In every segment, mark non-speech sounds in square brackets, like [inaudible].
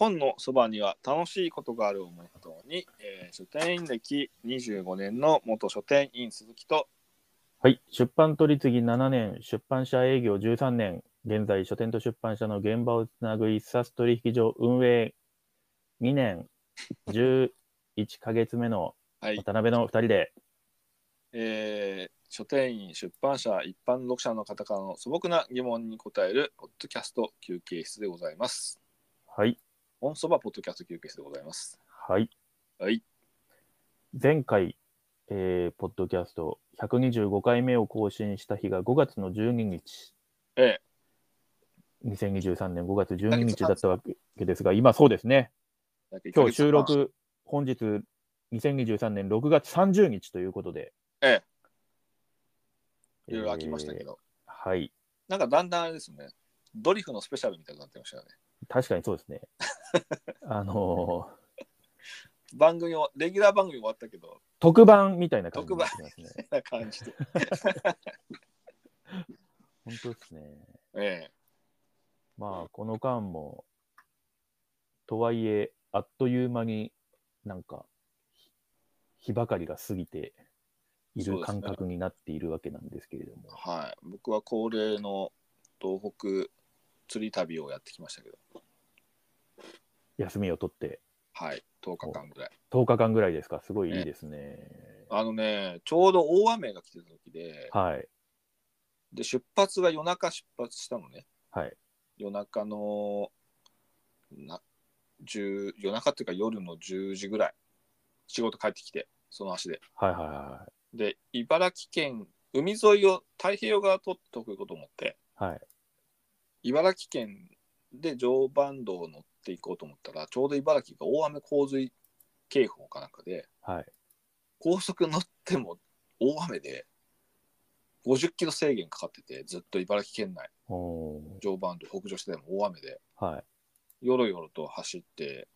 本のそばには楽しいことがあるをモットーに、えー書店員歴25年の元書店員鈴木と、はい。出版取り次ぎ7年、出版社営業13年、現在書店と出版社の現場をつなぐ一冊取引所運営2年11ヶ月目のはい渡辺の2人で、えー書店員、出版社、一般読者の方からの素朴な疑問に答えるポッドキャスト休憩室でございます。はい。本そばポッドキャスト休憩室でございます。はい。はい。前回、えーポッドキャスト125回目を更新した日が5月の12日、え2023年5月12日だったわけですが、今そうですね。え今日収。録、本日2023年6月30日ということで。ええいろいろ飽きましたけど、えーはい。なんかだんだんあれですね、ドリフのスペシャルみたいになってましたよね。確かにそうですね。[laughs] あのー番組を、レギュラー番組終わったけど、特番みたいな感じになってますね。こんな感じで。本当ですね。ええまあ、この間も、とはいえ、あっという間になんか、日日ばかりが過ぎている感覚になっているわけなんですけれども。はい。僕は恒例の東北釣り旅をやってきましたけど、休みを取ってはい。10日間ぐらい。10日間ぐらいですか？すごいいいですね。あのね、ちょうど大雨が来てた時で、はい。で、出発が夜中出発したのね。はい。夜中の、な、10夜中っていうか夜の10時ぐらい、仕事帰ってきて、その足で。はいはいはで、茨城県、海沿いを太平洋側通っておくことを思って、い。はい。茨城県で常磐道を乗っていこうと思ったら、ちょうど茨城が大雨洪水警報かなんかで、はい。高速乗っても大雨で50キロ制限かかってて、ずっと茨城県内、常磐道北上してても大雨で、はい。よろよろと走って、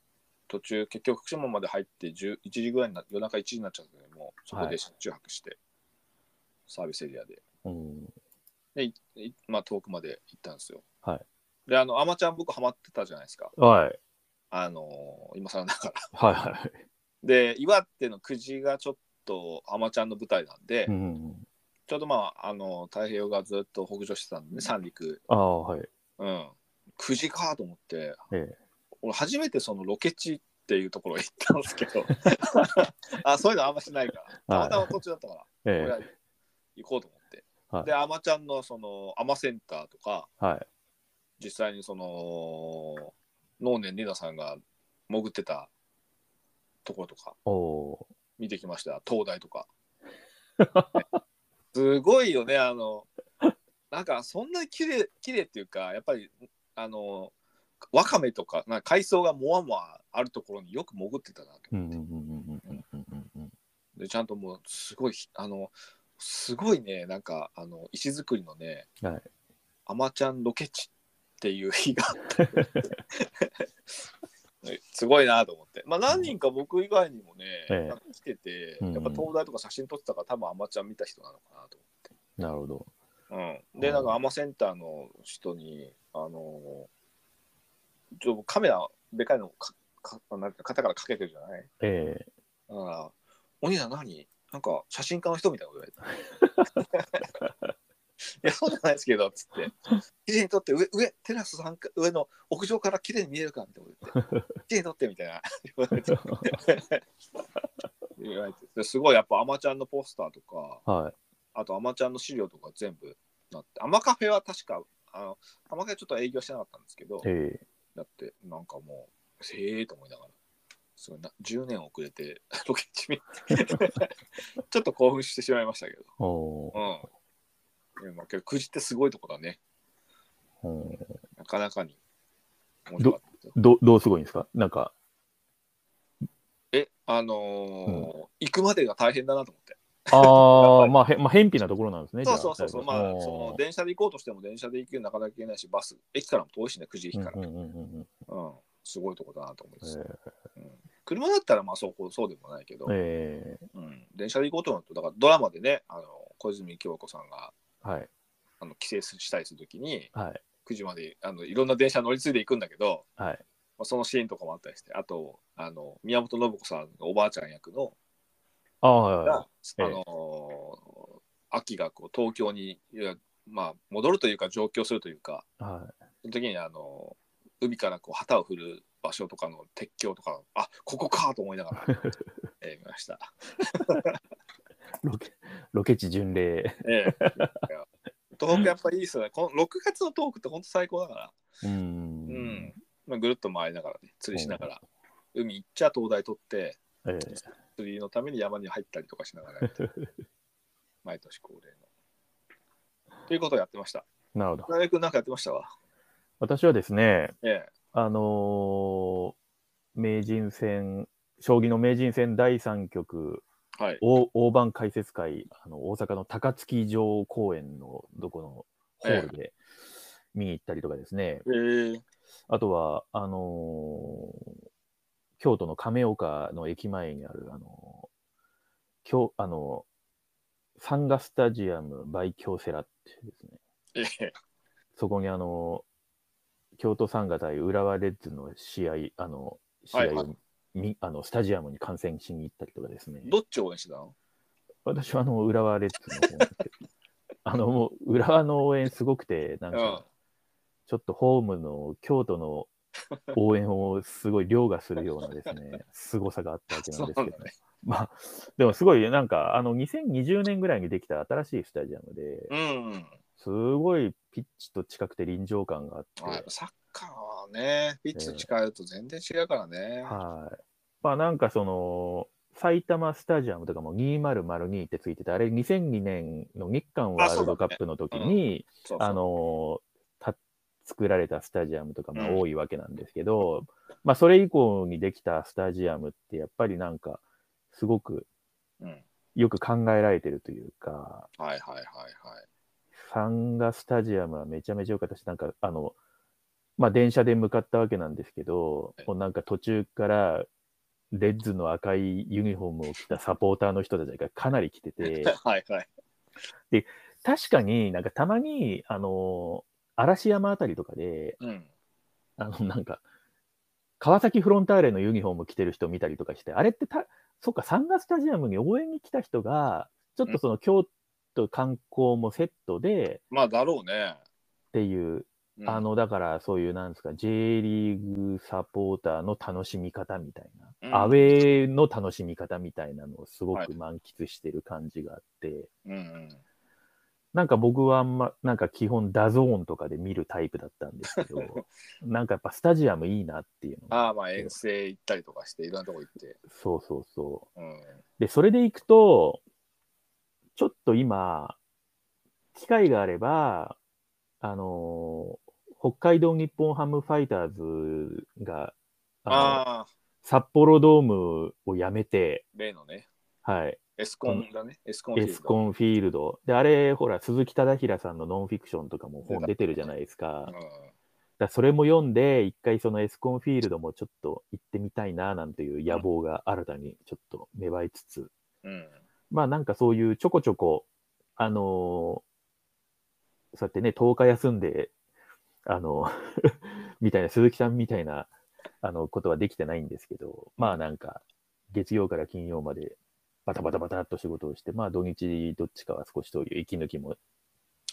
途中、結局福島まで入って10 1時ぐらいにな夜中1時になっちゃったけども、そこで車中泊して、サービスエリアで、うん。で、いいまあ、遠くまで行ったんですよ。はい。で、あの、アマちゃん僕ハマってたじゃないですか。はい。あのー今更ながら。はいはい。で、岩手の久慈がちょっとアマちゃんの舞台なんで、うん。ちょうどまあ、あの、太平洋側ずっと北上してたんでね、三陸。ああ、はい。うん。久慈かと思って、ええ。俺初めてそのロケ地っていうところへ行ったんですけど、[laughs] あ、そういうのあんましないから、たまたま途中だったから、え俺は行こうと思って。はいで、アマちゃんのその、アマセンターとか、え。はい。実際にその、能年里奈さんが潜ってたところとか見てきました、東大とか。[laughs] すごいよね、あの、なんかそんなに綺麗綺麗っていうか、やっぱり、あの、わかめとか、な海藻がもわもわあるところによく潜ってたなと思って。で、ちゃんともう、すごい、あの、すごいね、なんか、あの、石造りのね、はい。アマちゃんロケ地っていう日があって [laughs] すごいなと思って。まあ何人か僕以外にもね、ええ来てて、うんやっぱ東大とか写真撮ってたから多分アマちゃん見た人なのかなとなるほど。思って。うん、で、なんかアマセンターの人に、あのちょカメラでかいのかかなんか肩からかけてるじゃない？ええ。だから、お兄さん何？なんか写真家の人みたいなこと言われて。いや、そうじゃないですけど、つって。綺麗に撮って、上、上、テラス3階、上の屋上から綺麗に見えるかみたいなこと言って。綺麗に撮ってみたいな。言われて。すごいやっぱアマちゃんのポスターとか、はい。あとアマちゃんの資料とか全部なって、アマカフェは確か、あの、アマカフェちょっと営業してなかったんですけど、ええ。だってなんかもうへえと思いながらすごいな10年遅れてロケ地 [laughs] ちょっと興奮してしまいましたけどおお。うんまあけどくじってすごいとこだね。うん。なかなかに。面白かった。ですよどどうすごいんですか？なんか、えあのー行くまでが大変だなと思って。ああ、まあ、へまあ、偏僻なところなんですね。そうそうそうそう。まあその電車で行こうとしても電車で行くなかなか行けないしバス駅からも遠いしね9時駅か。らうんうんうんうんうん。うん、すごいとこだなと思います、えうん、車だったらまあそうこうそうでもないけど、ええ。うん、電車で行こうと思うとだからドラマでねあの小泉京子さんがえはい。あの帰省したりするときにはい。9時まであのいろんな電車乗り継いでいくんだけどはい。まあ、そのシーンとかもあったりして、あと、あの宮本信子さんがおばあちゃん役の、ああ、はいあの秋がこう東京に、いやまあ、戻るというか、上京するというか、い。はいその時にあの海からこう旗を振る場所とかの鉄橋とか、あここかと思いながら、[laughs] えー見ました。[laughs] [laughs] ロケロケ地巡礼。東北やっぱりいいですよね。この6月の東北って本当最高だから、う。うんんまあ、ぐるっと回りながらね、釣りしながら、海行っちゃ灯台取って、ええ釣りのために山に入ったりとかしながら [laughs] 毎年恒例の。ということをやってました。なるほど。田辺君なんかやってました？わ。私はですね、ええ。あのー名人戦、将棋の名人戦第3局、はい。大大盤解説会、あの大阪の高槻城公園のどこのホールで見に行ったりとかですね、ええ。あとは、あのー京都の亀岡の駅前にある、あのー京あのーサンガスタジアムバイ京セラっていうですね、ええ。そこにあのー京都サンガ対浦和レッズの試合、あの試合を、みあのスタジアムに観戦しに行ったりとかですね。どっちを応援してたの？私はあの浦和レッズの方なんですけど、[laughs] あのもう浦和の応援すごくて、なんうんか、ちょっとホームの京都の応援をすごい凌駕するようなですね、[laughs] 凄さがあったわけなんですけど、ね。まあ、でもすごいなんか、あの2020年ぐらいにできた新しいスタジアムで、うん。すごいピッチと近くて臨場感があって、サッカーはね、ピッチと近いと全然違うからね。はい。まあなんかその、埼玉スタジアムとかも2002ってついてて、あれ2002年の日韓ワールドカップの時に、あのた作られたスタジアムとかまあうん多いわけなんですけど、まあそれ以降にできたスタジアムってやっぱりなんかすごくうん。よく考えられてるというか、はいはいはいはい。サンガスタジアムはめちゃめちゃ良かったし、なんかあの、まあ電車で向かったわけなんですけどええ、もうなんか途中からレッズの赤いユニフォームを着たサポーターの人たちがかなり来てて、[laughs] はいはい。確かになんかたまに、あの、嵐山あたりとかで、うん。あの、なんか、川崎フロンターレのユニフォーム着てる人見たりとかして、あれってた、そっか、サンガスタジアムに応援に来た人が、ちょっとその京都観光もセットでまあだろうね。っていう、うんあ、の、だからそういう、なんですか、J リーグサポーターの楽しみ方みたいな、うんアウェーの楽しみ方みたいなのをすごはいく満喫してる感じがあって、うんうん。なんか僕はあんま、なんか基本 DAZN とかで見るタイプだったんですけど、[laughs] なんかやっぱスタジアムいいなっていうのがああまあ遠征行ったりとかして、いろんなとこ行って。そうそうそう。うん。で、それで行くと、ちょっと今、機会があれば、あのー北海道日本ハムファイターズが、あのああ、札幌ドームをやめて、例のね、はい、エスコンだね。エスコンフィーエルドスコンフィールド。で、あれ、ほら、鈴木忠平さんのノンフィクションとかも本出てるじゃないですか。だそれも読んで、一回そのエスコンフィールドもちょっと行ってみたいな、なんていう野望が新たにちょっと芽生えつつ、うん。うん。まあなんかそういうちょこちょこ、あのーそうやってね、10日休んで、あの、[laughs] みたいな、鈴木さんみたいな、あの、ことはできてないんですけど、まあなんか、月曜から金曜まで、バタバタバタっと仕事をして、まあ土日どっちかは少しそういう息抜きも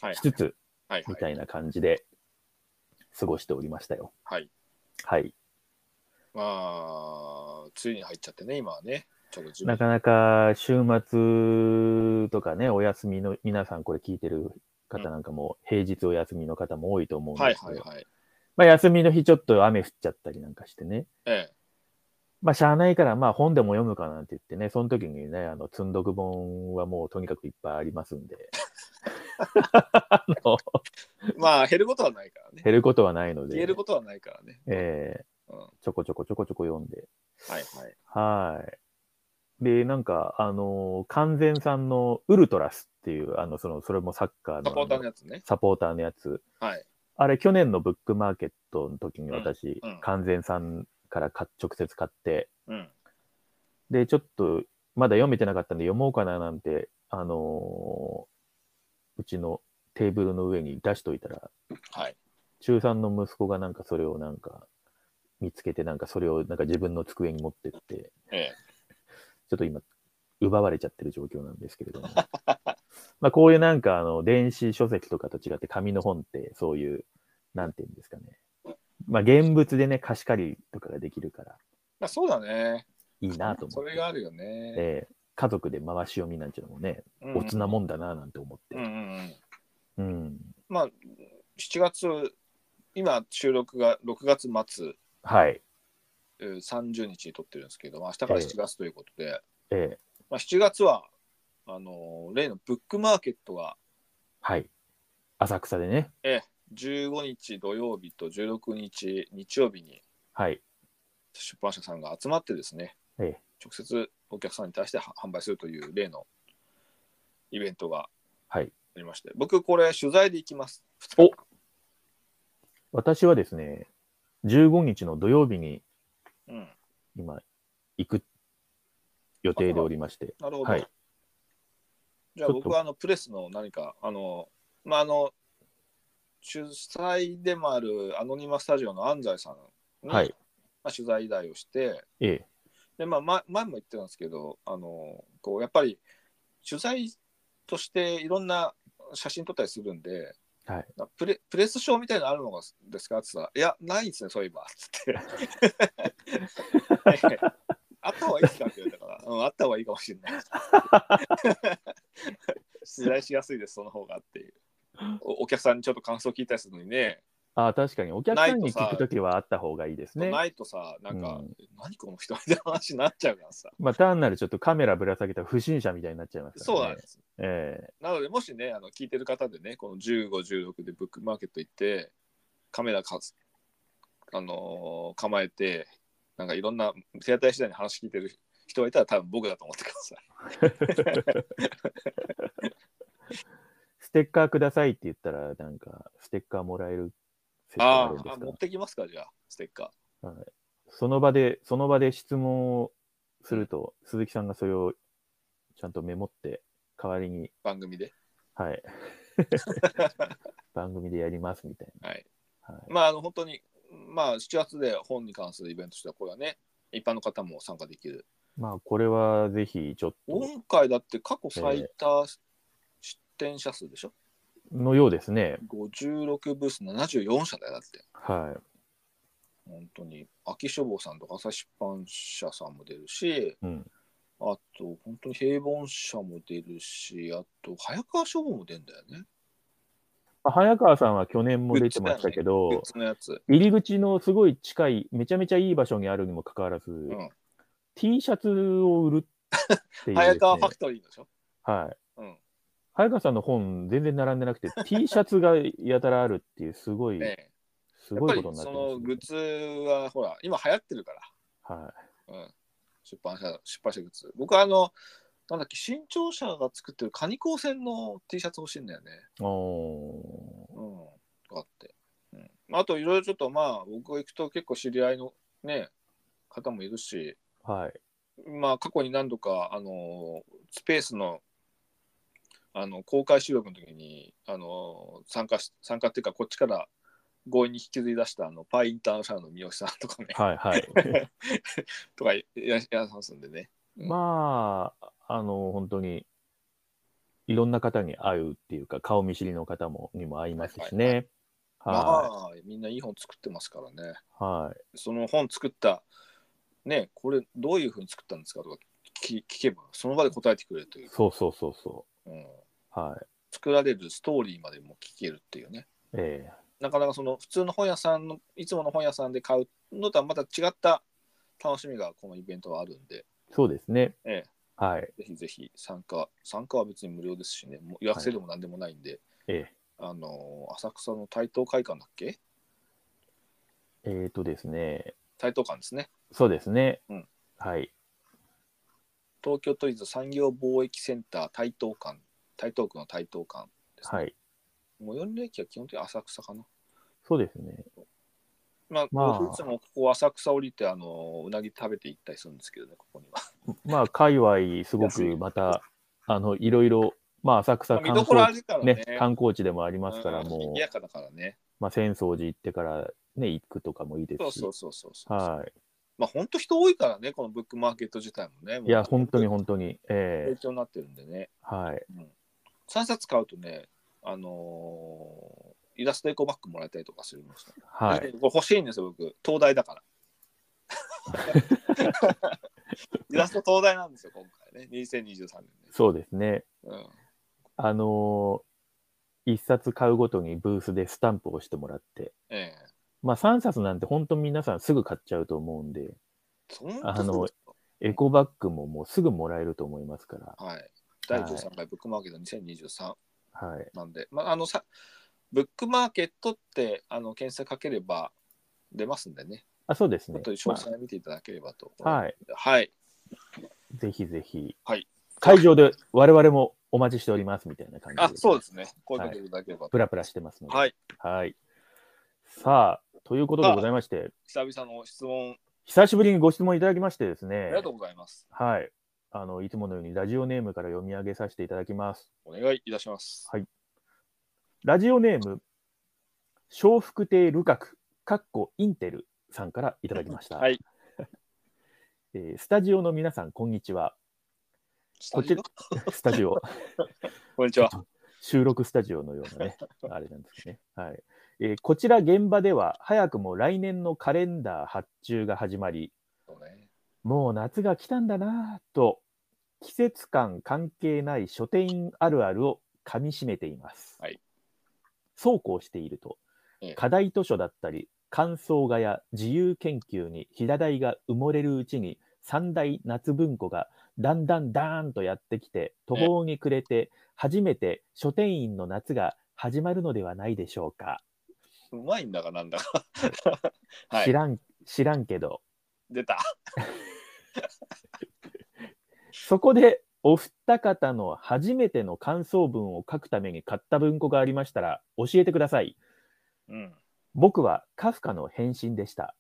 はいしつつ、はいはい。みたいな感じで過ごしておりましたよ。はい。はい。まあ、梅雨に入っちゃってね、今はね。なかなか週末とかね、お休みの、皆さんこれ聞いてる方なんかも、平日お休みの方も多いと思うんはいですけど、はいはい。まあ休みの日ちょっと雨降っちゃったりなんかしてね、ええ。まあしゃあないからまあ本でも読むかなんて言ってね、その時にね、あの、積んどく本はもうとにかくいっぱいありますんで、[laughs] あのまあ、減ることはないからね。減ることはないので、消えることはないからね。えうん。はーちょこちょこちょこちょこ読んで、いはい。はい。で、なんか、あのー完全さんのウルトラスっていう、あの、その、それもサッカーのサポーターあののやつね。サポーターのやつ。はい。あれ、去年のブックマーケットの時に私、うんうん完全さんから買っ直接買って、うん。で、ちょっと、まだ読めてなかったんで読もうかななんて、あのーうちのテーブルの上に出しといたら、はい。中3の息子がなんかそれをなんか、見つけて、なんかそれをなんか自分の机に持ってって、ええ。ちょっと今、奪われちゃってる状況なんですけれども。まあこういうなんかあの電子書籍とかと違って紙の本ってそういう、なんていうんですかね。まあ現物でね、貸し借りとかができるからまあ、そうだね。いいなと思って。それがあるよね。ええ家族で回し読みなんていうのもね、うんおつなもんだななんて思って。うんうんうん。うん。まあ、7月、今、収録が6月末、はい。えー30日に撮ってるんですけど、明日から7月ということで、ええまあ、7月は、あのー例のブックマーケットが、はい。浅草でね。えー15日土曜日と16日日曜日にはい。出版社さんが集まってですね、ええ直接お客さんに対しては販売するという例のイベントがはい。ありまして、僕これ取材で行きます。お私はですね、15日の土曜日にうん、今、行く予定でおりまして。なるほど。はいじゃあ僕はあのプレスの何か、あの、まあ、あの、主催でもあるアノニマスタジオの安西さんに、はい。まあ、取材依頼をして、ええ。で、まあ、ま前も言ってたんですけど、あの、こう、やっぱり取材としていろんな写真撮ったりするんで、はい。プレプレスショーみたいなのあるのがですかって言ったら、いや、ないですね、そういえば。つって。[laughs] あった方がいいですかって言われたから、うん、あった方がいいかもしれない。[laughs] 取材しやすいです、その方がっていう。おお客さんにちょっと感想聞いたりするのにね、ああ、確かに。お客さんに聞くときはあった方がいいですね。ないとさ、なんか、うん何この人みたいな話になっちゃうからさ。まあ、単なるちょっとカメラぶら下げた不審者みたいになっちゃいますから、ね。そうなんです。ええなので、もしね、あの聞いてる方でね、この15、16でブックマーケット行って、カメラかつ、あのー構えて、なんかいろんな手当たり次第に話聞いてる人がいたら、多分僕だと思ってください。[laughs] ステッカーくださいって言ったら、なんか、ステッカーもらえる設定がああるんですか？ーあ持ってきますか、じゃあ、ステッカその場で、その場で質問をすると、鈴木さんがそれをちゃんとメモって、代わりに、ー、番組で？はい、[laughs] 番組でやりますみたいはい。な。はい、まあ、あの、本当に、まあ、7月で本に関するイベントとしては、これはね、一般の方も参加できる。まあ、これはぜひちょっと今回だって過去最多出展者数でしょ、のようですね。56ブース74社だよ、だって。は本当に秋書房さんとか朝日出版社さんも出るしい。うん。あと本当に平凡社も出るしあと早川書房も出るんだよねまあ早川さんは去年も出てましたけグどッ、ズのやつ、入り口のすごい近い、めちゃめちゃいい場所にあるにもかかわらず、うん、T シャツを売るっていう、[laughs] 早川ファクトリーでしょ、はい。うん早川さんの本全然並んでなくて [laughs] T シャツがやたらあるっていうすごい、ねすごいことになってそのグッます、ズはほら今流行ってるかはら、うん、出版社出版社グッズ。僕はあのなんだっけ新潮社が作ってるカニ高専の T シャツ欲しいんだよね。い。おうん。あって、うん、あといろいろちょっとまあ僕が行くと結構知り合いのね方もいるし。ーはい。まあ過去に何度かあのスペースのあの公開収録の時にあの参加し参加っていうかこっちから強引に引きずり出したあのパイインターナショナルの三好さんとかね、はいはい。[laughs] とかいらっしゃいますんでね。まあ、あの、本当に、いろんな方に会うっていうか、顔見知りの方もにも会いますしね。まはあみんないい本作ってますからね。い。はい。その本作ったねこれどういうふうに作ったんですかとか聞聞けばその場で答えてくれるという、そうそうそうそうん、う。はい。作られるストーリーまでも聞けるっていうね。ええなかなかその普通の本屋さんのいつもの本屋さんで買うのとはまた違った楽しみがこのイベントはあるんで、そうですね。えはい。ぜひぜひ参加参加は別に無料ですしねもう予約制でも何でもないんで、ええあの浅草の台東会館だっけ？えーとですね。台東館ですねそうですね。うんはい。東京都立産業貿易センター台東館台東区の台東館ですね、はい。最寄りの駅は基本的に浅草かな。そうですね。まあ、まあ。僕いつもここ浅草降りてあのうなぎ食べて行ったりするんですけどねここには。[laughs] まあ、界隈、すごくまた、あの、いろいろ、まあ、浅草観光地、るからね。ね、観光地でもありますから、うんもう。賑、やかだからね。まあ、浅草寺行ってからね、行くとかもいいですし。そうそうそうそうそう。はまあ本当人多いからね、このブックマーケット自体もね。い。いや、本当に本本当に。え影響になってるんでね。ーはい。3冊買うとね、あのーイラストエコバッグもらえたりとかするんですよ。はい。でこれ欲しいんですよ、僕。東大だから。[laughs] イラスト東大なんですよ、今回ね。2023年そうですね。で。うん。あのー一冊買うごとにブースでスタンプを押してもらって、ええまあ3冊なんて本当皆さんすぐ買っちゃうと思うんで、そんあのエコバッグももうすぐもらえると思いますから、はい。第13回ブックマーケット2023はい。なんで、まあ、あのさ、ブックマーケットってあの検索かければ出ますんでね。あ、そうですねちょっと。詳細見ていただければと。はい。はい。ぜひぜひ、はい会場で我々もお待ちしておりますみたいな感じで。あ、そうですね。声かけていただければと。プラプラしてますので。はい。はい。さあ、ということでございまして、久々の質問、久しぶりにご質問いただきましてですあねりがと、うございます。はい。あの、いつものようにラジオネームから読み上げさせていただきます。お願いいたします。ラジオネーム、笑福亭ルカク、かっこインテルさんからいただきました。はい。[laughs] えースタジオの皆さん、こんにちは。こちら、スタジオ、[laughs] こんにちは。収録スタジオのようなね、あれなんですね。はい。えーこちら現場では、早くも来年のカレンダー発注が始まり、ねもう夏が来たんだなぁと、季節感関係ない書店員あるあるをかみしめています。はいそうこうしているとええ、課題図書だったり、感想画や自由研究に平台が埋もれるうちに、三大夏文庫がだんだんだーんとやってきて、途方に暮れて、初めて書店員の夏が始まるのではないでしょうか。うまいんだかなんだか。[laughs] はい。知らん、知らんけど、出た。[laughs] そこでお二方の初めての感想文を書くために買った文庫がありましたら教えてください。うん。僕はカフカの返信でした。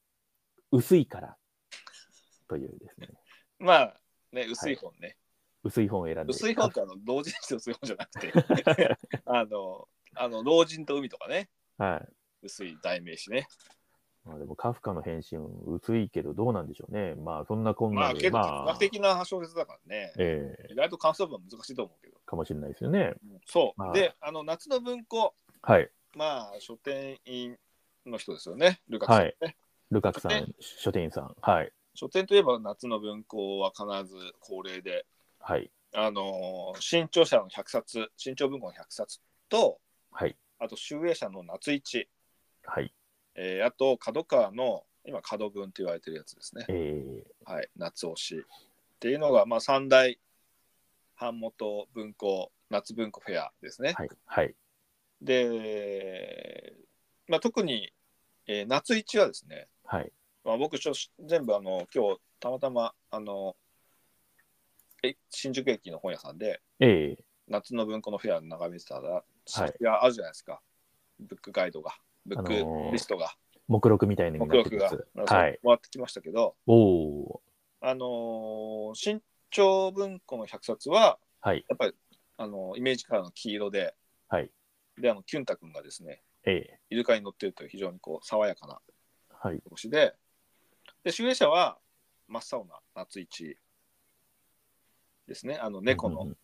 薄いから。というですね、まあ、ね、薄い本ね。薄い本を選んで。薄い本ってあの同時にして薄い本じゃなくて、[laughs] あの、あの老人と海とかね、はい。薄い代名詞ね。まあ、でもカフカの返信薄いけどどうなんでしょうね。まあそんなこんまあ、なで、結構哲まあ学、的な小説だからね。ええ意外と感想文は難しいと思うけど。かもしれないですよね。そう。まあで、あの、夏の文庫、はい。まあ、書店員の人ですよね、ルカクさんね。ルカクさ書ん、書店員さん。はい。書店といえば夏の文庫は必ず恒例で、はい。あのー新潮社の100冊、新潮文庫の100冊と、はい。あと、集英社の夏一、はい。えーあと、角川の、今、角文って言われてるやつですね。えはい、夏推し。っていうのが、まあ、三大版元文庫、夏文庫フェアですねー、。はい。はい。で、まあ、特に、えー夏一はですね、はい。まあ、僕ちょ全部あの今日たまたまあのえ新宿駅の本屋さんでええ夏の文庫のフェア眺めてたら、はいいやあるじゃないですかブックガイドがブッあのークリストが、目録みたいにな目録が、はい。回ってきましたけどおおあのー新潮文庫の100冊はー。はい。やっぱりあのイメージカラーの黄色ではい。であのキュンタ君がですねええイルカに乗ってるという非常にこう爽やかなはい。表紙で、で、集英社は真っ青な夏一ですね。あの猫の、うん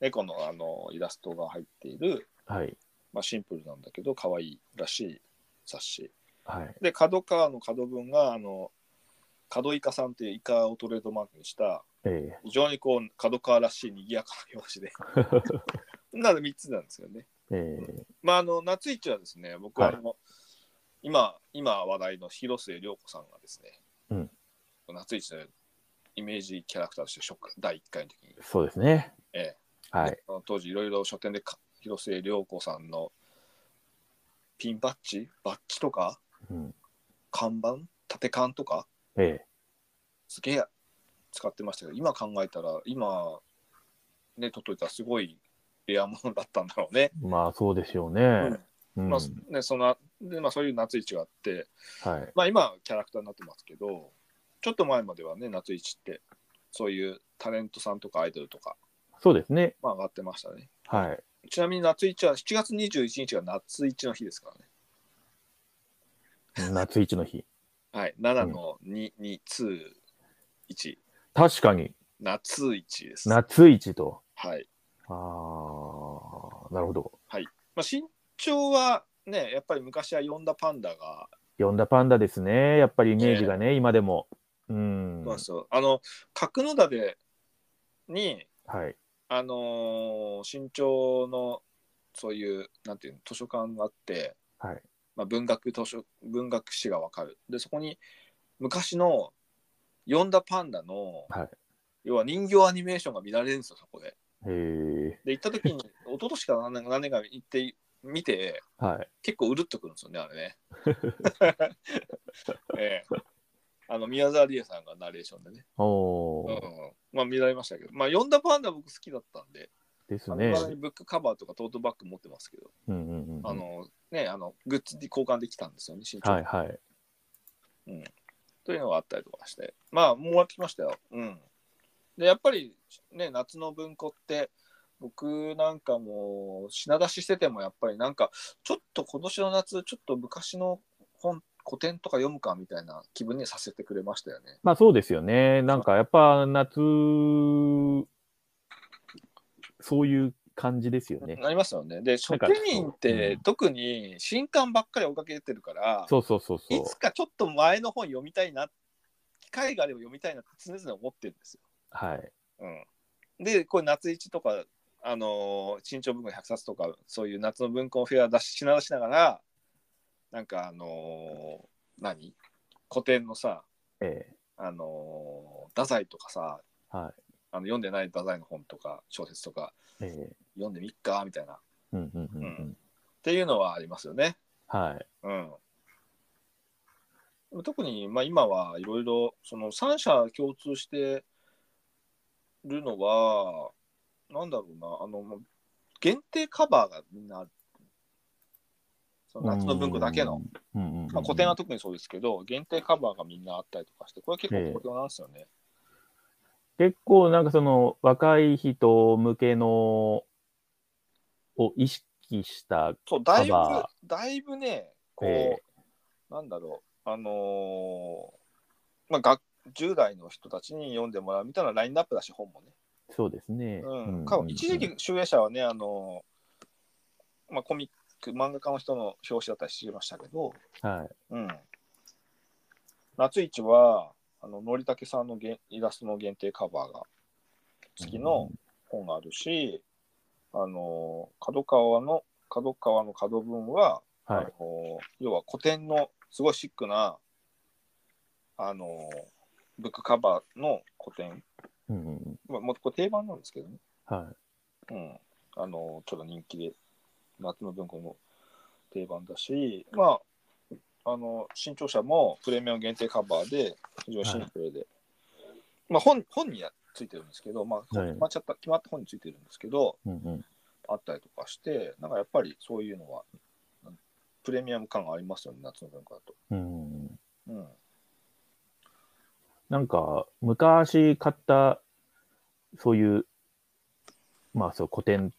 猫のあのイラストが入っている、はい。まあ、シンプルなんだけど、可愛いらしい冊子。はい。で、角川の角分が、あの、角イカさんっていうイカをトレードマークにした、え非常にこう、角川らしい賑やかな表紙で。[laughs] なので3つなんですよね。えええまあ、あの、夏一はですね、僕はあはいの、今、今話題の広末涼子さんがですね、うん夏一のイメージキャラクターとして第1回の時に、そうですね。ええはい。当時いろいろ書店でか広末涼子さんのピンバッジ？バッジとか？うん、看板？縦看とか？ええすげえ使ってましたけど今考えたら今ね取っといたらすごいレアものだったんだろうね。まあそうですよね。うんまあねそのでまあ、そういう夏市があって、はい。まあ、今はキャラクターになってますけどちょっと前まではね夏市ってそういうタレントさんとかアイドルとか、そうですね。まあ、上がってましたね。はい。ちなみに夏市は7月21日が夏市の日ですからね。夏一の日。はい。7の2、2、2、1。確かに、夏一です。夏一と。はい。ああ、なるほど。まあ、身長はね、やっぱり昔は呼んだパンダが、呼んだパンダですね。やっぱりイメージがね、今でも。うん。そうそうあの、角館でに、はい。あのー身長のそういう、なんていうの、図書館があって、はい。まあ、文学図書文学史がわかるでそこに昔の読んだパンダの、はい要は人形アニメーションが見られるんですよそこで。へえ。で行った時に一昨年か何年何年か行って見てはい。結構うるっとくるんですよねあれね。ええあの宮沢りえさんがナレーションでね、おー。うん、まあ見られましたけどまあ読んだパンダ僕好きだったんで、ですねブックカバーとかトートバッグ持ってますけど、うんうんうんうん。あのねあのグッズで交換できたんですよね身長はいはい。というのがあったりとかして、まあ、もう終わってきましたよ。うん。で、やっぱりね、夏の文庫って、僕なんかも品出ししててもやっぱりなんかちょっと今年の夏ちょっと昔の本古典とか読むかみたいな気分にさせてくれましたよね。まあそうですよね。なんかやっぱ夏、そういう感じですよね。なりますよね。で書店員っうてん特に新刊ばっかり追っかけてるから、そうそうそうそうい。つかちょっと前の本読みたいな機会があれば読みたいなって常々思ってるんですよ。はい。うん、でこれ夏一とか、あのー新潮文庫100冊とかそういう夏の文庫フェア出し品出しながらなんかあのー何？古典のさ、えあのー太宰とかさえはい。あの読んでない太宰の本とか小説とかええ読んでみっかみたいなっうんうんうんうん。ていうのはありますよね。はい。うん、特に、まあ、今はいろいろその3社共通してるのはなんだろうなあのまあ限定カバーがみんなあるその夏の文庫だけの、うんうんうんうん。まあ、古典は特にそうですけど限定カバーがみんなあったりとかしてこれ結構好評なんですよね。結構なんかその若い人向けのを意識した、そうだいぶだいぶねこう、えなんだろうあのーまあが10代の人たちに読んでもらうみたいなラインナップだし本もね。そうですね。うん、か一時期集英社はねあの、まあ、コミック漫画家の人の表紙だったりしてましたけど、はい。うん、夏市はあののりたけさんのげんイラストの限定カバーが付きの本があるし、あの角川の角川の角分は、はい。あの要は古典のすごいシックなあのブックカバーの古典、うんうんうんまあ、もうこれ定番なんですけどねはい。うん、あのちょっと人気で夏の文庫の定番だしまああの新潮社もプレミアム限定カバーで非常にシンプルで、まあ本本にはついてるんですけど、まあ、はい。決まっちゃった決まった本についてるんですけどうんうん。あったりとかしてなんかやっぱりそういうのはプレミアム感がありますよね夏の文庫だと。うんうん。うん。なんか、昔買った、そういう、まあそう、古典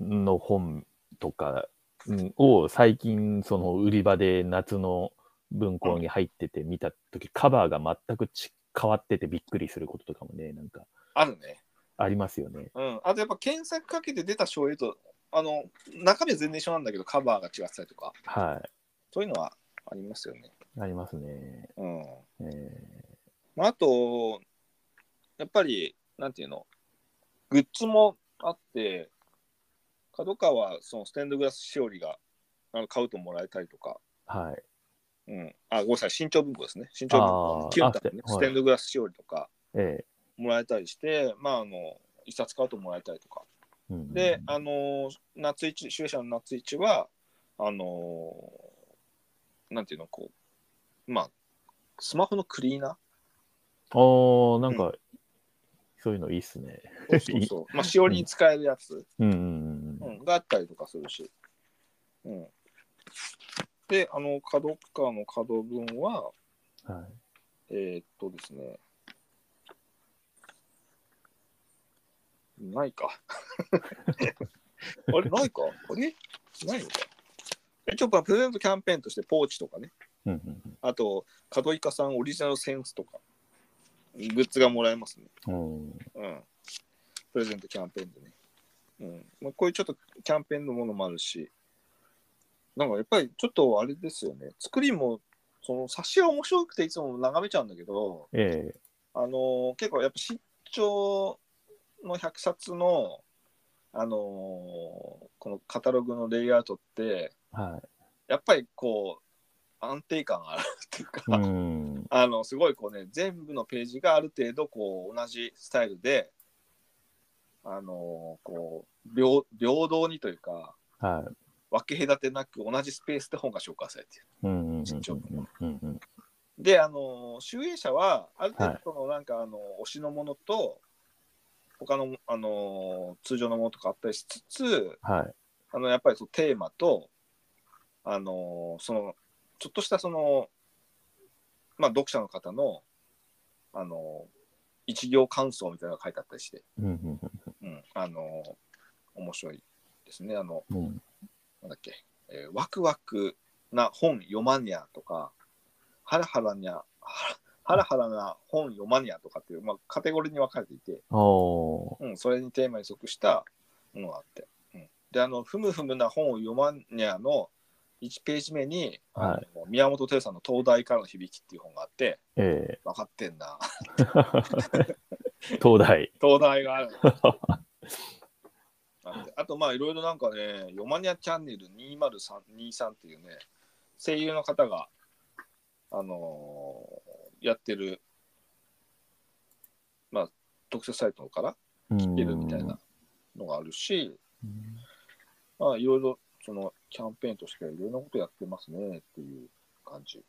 の本とかうんを最近、その売り場で夏の文庫に入ってて見たとき、カバーが全くち変わっててびっくりすることとかもね、なんかあるね。ありますよね。うん、あとやっぱ検索かけて出た醤油とあの中身は全然一緒なんだけどカバーが違ってたりとかはそういうのはありますよね。い。ありますね。うんえまあ、あと、やっぱり、なんていうの、グッズもあって、角川はそのステンドグラスしおりがあの買うともらえたりとか、ーはい。うん、あ、ごめんなさい、新潮文庫ですね。新潮文庫ュンタのね、ステンドグラスしおりとかえもらえたりして、まあ、あの、一冊買うともらえたりとか。えうんで、あの、夏市、主演者の夏市は、あの、なんていうの、こう、まあ、スマホのクリーナおーなんか、そういうのいいっすね。ーそうそうそう。[laughs] まあ、しおりに使えるやつ。うんうんうんうん、があったりとかするし。うん、で、あの、角川の角分は、うん。はい。えーっとですね、ないか。[laughs] あれ、ないか？あれないのか？一応、まあプレゼントキャンペーンとしてポーチとかね、うんあと、門イカさんオリジナルセンスとか、グッズがもらえますね。うんうん。プレゼントキャンペーンでね。うん。まあ、こういうちょっとキャンペーンのものもあるし、なんかやっぱりちょっとあれですよね。作りも、その冊子は面白くていつも眺めちゃうんだけど、ええあのー結構やっぱ新潮の100冊の、あのーこのカタログのレイアウトって、はやっぱりこう、安定感があるっていうか、い。うん。あのすごいこうね全部のページがある程度こう同じスタイルであのこう平平等にというかはい。分け隔てなく同じスペースで本が紹介されている。であの集英社はある程はい度そのなんかあの推しのものと他のあの通常のものとかあったりしつつはい。あのやっぱりそのテーマとあのそのちょっとしたそのまあ読者の方のあの一行感想みたいなのが書いてあったりして、あの面白いですね。あのうん。うんなんだっけ、えーワクワクな本読まにゃとかハラハラにゃハラハラな本読まにゃとかっていう、まあ、カテゴリーに分かれていて、うん、それにテーマに即したものがあって、うん、であのふむふむな本を読まにゃの1ページ目に、あの宮本照さんの「東大からの響き」っていう本があってえ分かってんな。え [laughs] 東大。[laughs] 東大がある [laughs] あとまあいろいろなんかね「ヨマニアチャンネル2023」っていうね声優の方があのーやってるまあ特設サイトから聞けるみたいなのがあるし、まあいろいろそのキャンペーンとしてはいろんなことやってますねっていう感じ。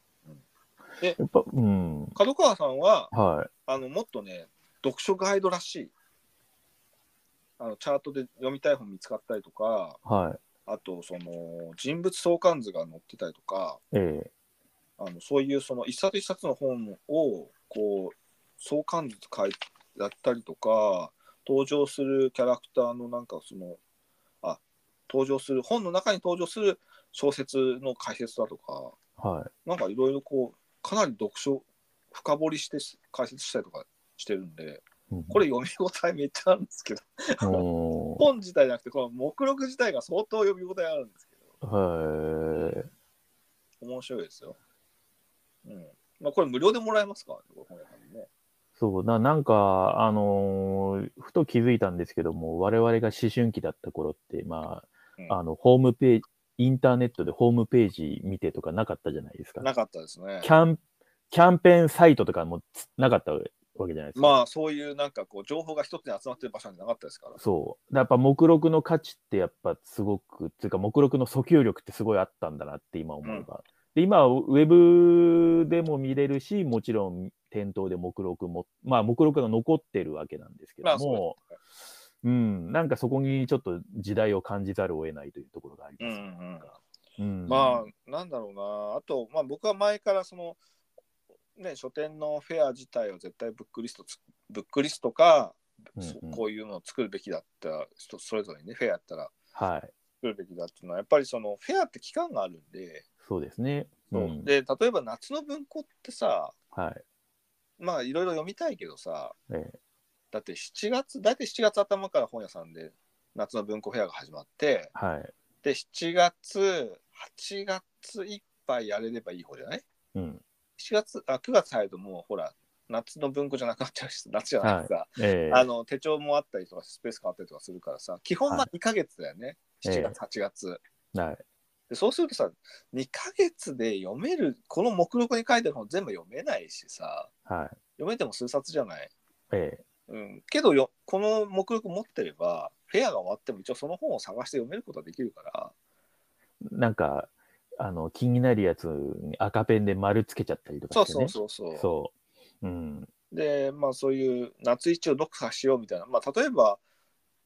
やっぱ、うん。角川さんははい。あのもっとね読書ガイドらしいあのチャートで読みたい本見つかったりとかはい。あとその人物相関図が載ってたりとかええあのそういうその一冊一冊の本をこう相関図書いてやったりとか登場するキャラクターのなんかそのあ登場する本の中に登場する小説の解説だとかはい。なんかいろいろこうかなり読書深掘りして解説したりとかしてるんでうんこれ読み応えめっちゃあるんですけど本自体じゃなくてこの目録自体が相当読み応えあるんですけどはい。面白いですよ。うん。まあこれ無料でもらえますからね、これね。そうな、なんか、あのーふと気づいたんですけども、我々が思春期だった頃って、まうんあ、あの、ホームページ、インターネットでホームページ見てとかなかったじゃないですか。なかったですねキ。ャン、キャンペーンサイトとかもつなかったわけじゃないですか。まあそういうなんかこう情報が一つに集まってる場所じゃなかったですから。そう。やっぱ目録の価値ってやっぱすごく、っていうか目録の訴求力ってすごいあったんだなって今思えば。で、今はウェブでも見れるし、もちろん店頭で目録も、まあ目録が残ってるわけなんですけまども、あそうですね。うん、なんかそこにちょっと時代を感じざるを得ないというところがありうんます。うんうんまあなんだろうな。あと、まあ僕は前からその、ね、書店のフェア自体を絶対ブックリストつ、ブックリストか、うんうんそこういうのを作るべきだった人それぞれにね、フェアやったらはい。作るべきだっていうのは、やっぱりそのフェアって期間があるんで、そうですね。うんで、例えば夏の文庫ってさ、はい。まあいろいろ読みたいけどさ、ええだって7月、大体7月頭から本屋さんで夏の文庫フェアが始まって、はい。で、7月、8月いっぱいやれればいい方じゃない？うん。?7 月、あ、9月入るともうほら、夏の文庫じゃなくなっちゃうし、[laughs] 夏じゃないさ、ええあの手帳もあったりとか、スペース変わったりとかするからさ、基本はは2ヶ月だよね。ええ7月、8月。はい。でそうするとさ、2ヶ月で読める、この目録に書いてる本全部読めないしさ、はい。読めても数冊じゃない？ええうん、けどよ、この目録持ってれば、フェアが終わっても一応その本を探して読めることができるから、なんか、あの、気になるやつに赤ペンで丸つけちゃったりとかね。そうそうそう。そう。うん。で、まあそういう夏一を読破しようみたいな、まあ例えば、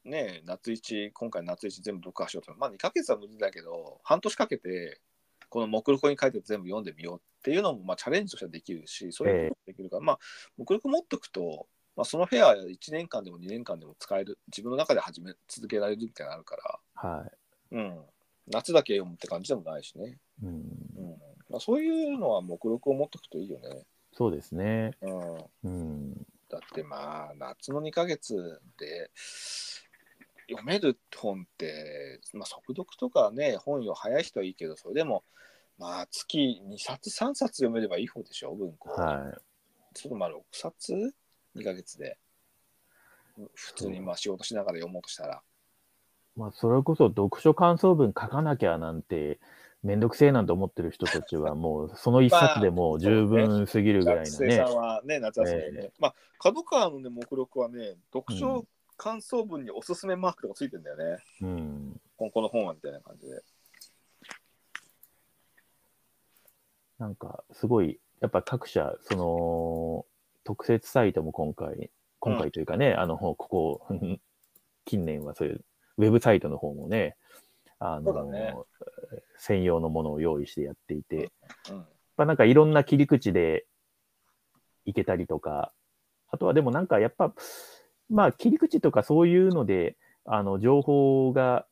ね、夏一、今回夏一全部読破しようと、まあ2ヶ月は無理だけど、半年かけて、この目録に書いて全部読んでみようっていうのも、まあチャレンジとしてはできるし、そういうこともできるから、まあ目録持っとくと、まあ、そのフェア1年間でも2年間でも使える、自分の中で始め続けられるみたいなのあるから、はうん、夏だけ読むって感じでもないしね。い。うん。うん、まあ、そういうのは目録を持っとくといいよね。そうですね。うん。うん。だってまあ、夏の2ヶ月で読める本って、まあ、速読とかね、本よ早い人はいいけど、それでも、まあ、月2冊、3冊読めればいい方でしょ、文庫。はい。ちょっとまあ6冊 ?2 ヶ月で。普通にまあ仕事しながら読もうとしたら。まあ、それこそ読書感想文書かなきゃなんて、めんどくせえなんて思ってる人たちは、[laughs] もうその一冊でもう十分すぎるぐらいのね学生さ。んはね、夏休みでね。えまあ、角川のね、目録はね、読書感想文におすすめマークとかついてんだよね。うん。ここの本はみたいな感じで。なんか、すごい、やっぱ各社、その、特設サイトも今回、今回というかね、あの、ここ、[laughs] 近年はそういう、ウェブサイトの方もね、あの、ね専用のものを用意してやっていて、うん。まあ、なんかいろんな切り口でいけたりとか、あとはでもなんかやっぱ、まあ切り口とかそういうので、あの、情報が、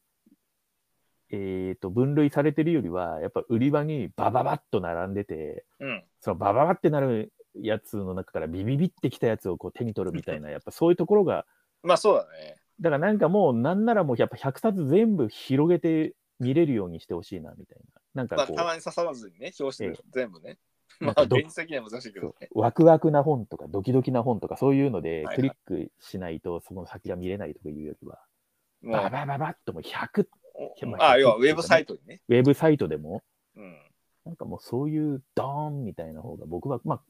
えっ、と、分類されてるよりは、やっぱ売り場にバババッと並んでて、うん。そのバババってなるやつの中からビビビってきたやつをこう手に取るみたいな、やっぱそういうところが、まあそうだね。だからなんかもうなんならもうやっぱ100冊全部広げて見れるようにしてほしいなみたいな。なんまあ、かこう、たまに刺さらずにね、表紙で全部ね。まあ、現実的には難しいけどね。ワクワクな本とかドキドキな本とかそういうのでクリックしないとその先が見れないとかいうよりは、ババババッともう100まああ、要はウェブサイトにね。ウェブサイトでもうん。なんかもうそういうドーンみたいな方が僕はまあ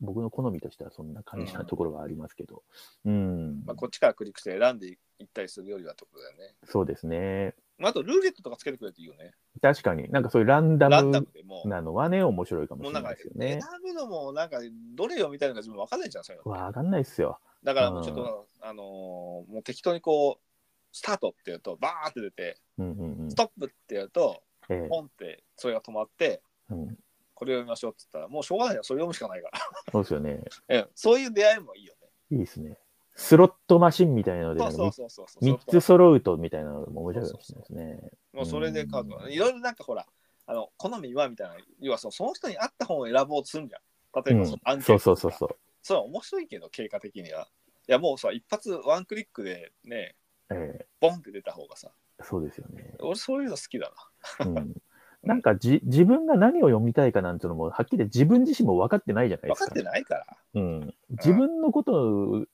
僕の好みとしてはそんな感じなところがありますけど、うん、まあ、こっちからクリックして選んでいったりするよりはってことだよね。そうですね。まあ、あと、ルーレットとかつけてくれるといいよね。確かになんかそういうランダム。なのはね、面白いかもしれないですよ選ね。ぶのも、なんか、どれ読みたいのか自分分かんないじゃん、そういうの。わかんないっすよ。だからもうちょっと、あのーもう適当にこう、スタートって言うと、バーって出て、うんうんうんス。トップってやると、ええポンってそれが止まって、うん、これを読みましょうって言ったら、もうしょうがないよ、それ読むしかないから。そうですよね。[laughs] うんそういう出会いもいいよね。いいですね。スロットマシンみたいなので、そうそうそうそう。3つ揃うとみたいなのも面白いかもしれないですね。もうそれで買うとかうんね。いろいろなんかほら、あの好みはみたいな、要はそのその人に合った本を選ぼうとするんじゃん。例えばそのアンケそうートとかそうそうそう。それは面白いけど、経過的には。いやもうさ、一発ワンクリックでね、えボンって出た方がさ、えそうですよね。俺そういうの好きだな。うん、なんかじ自分が何を読みたいかなんていうのも、はっきり自分自身も分かってないじゃないですか。分かってないから。うん、自分のことを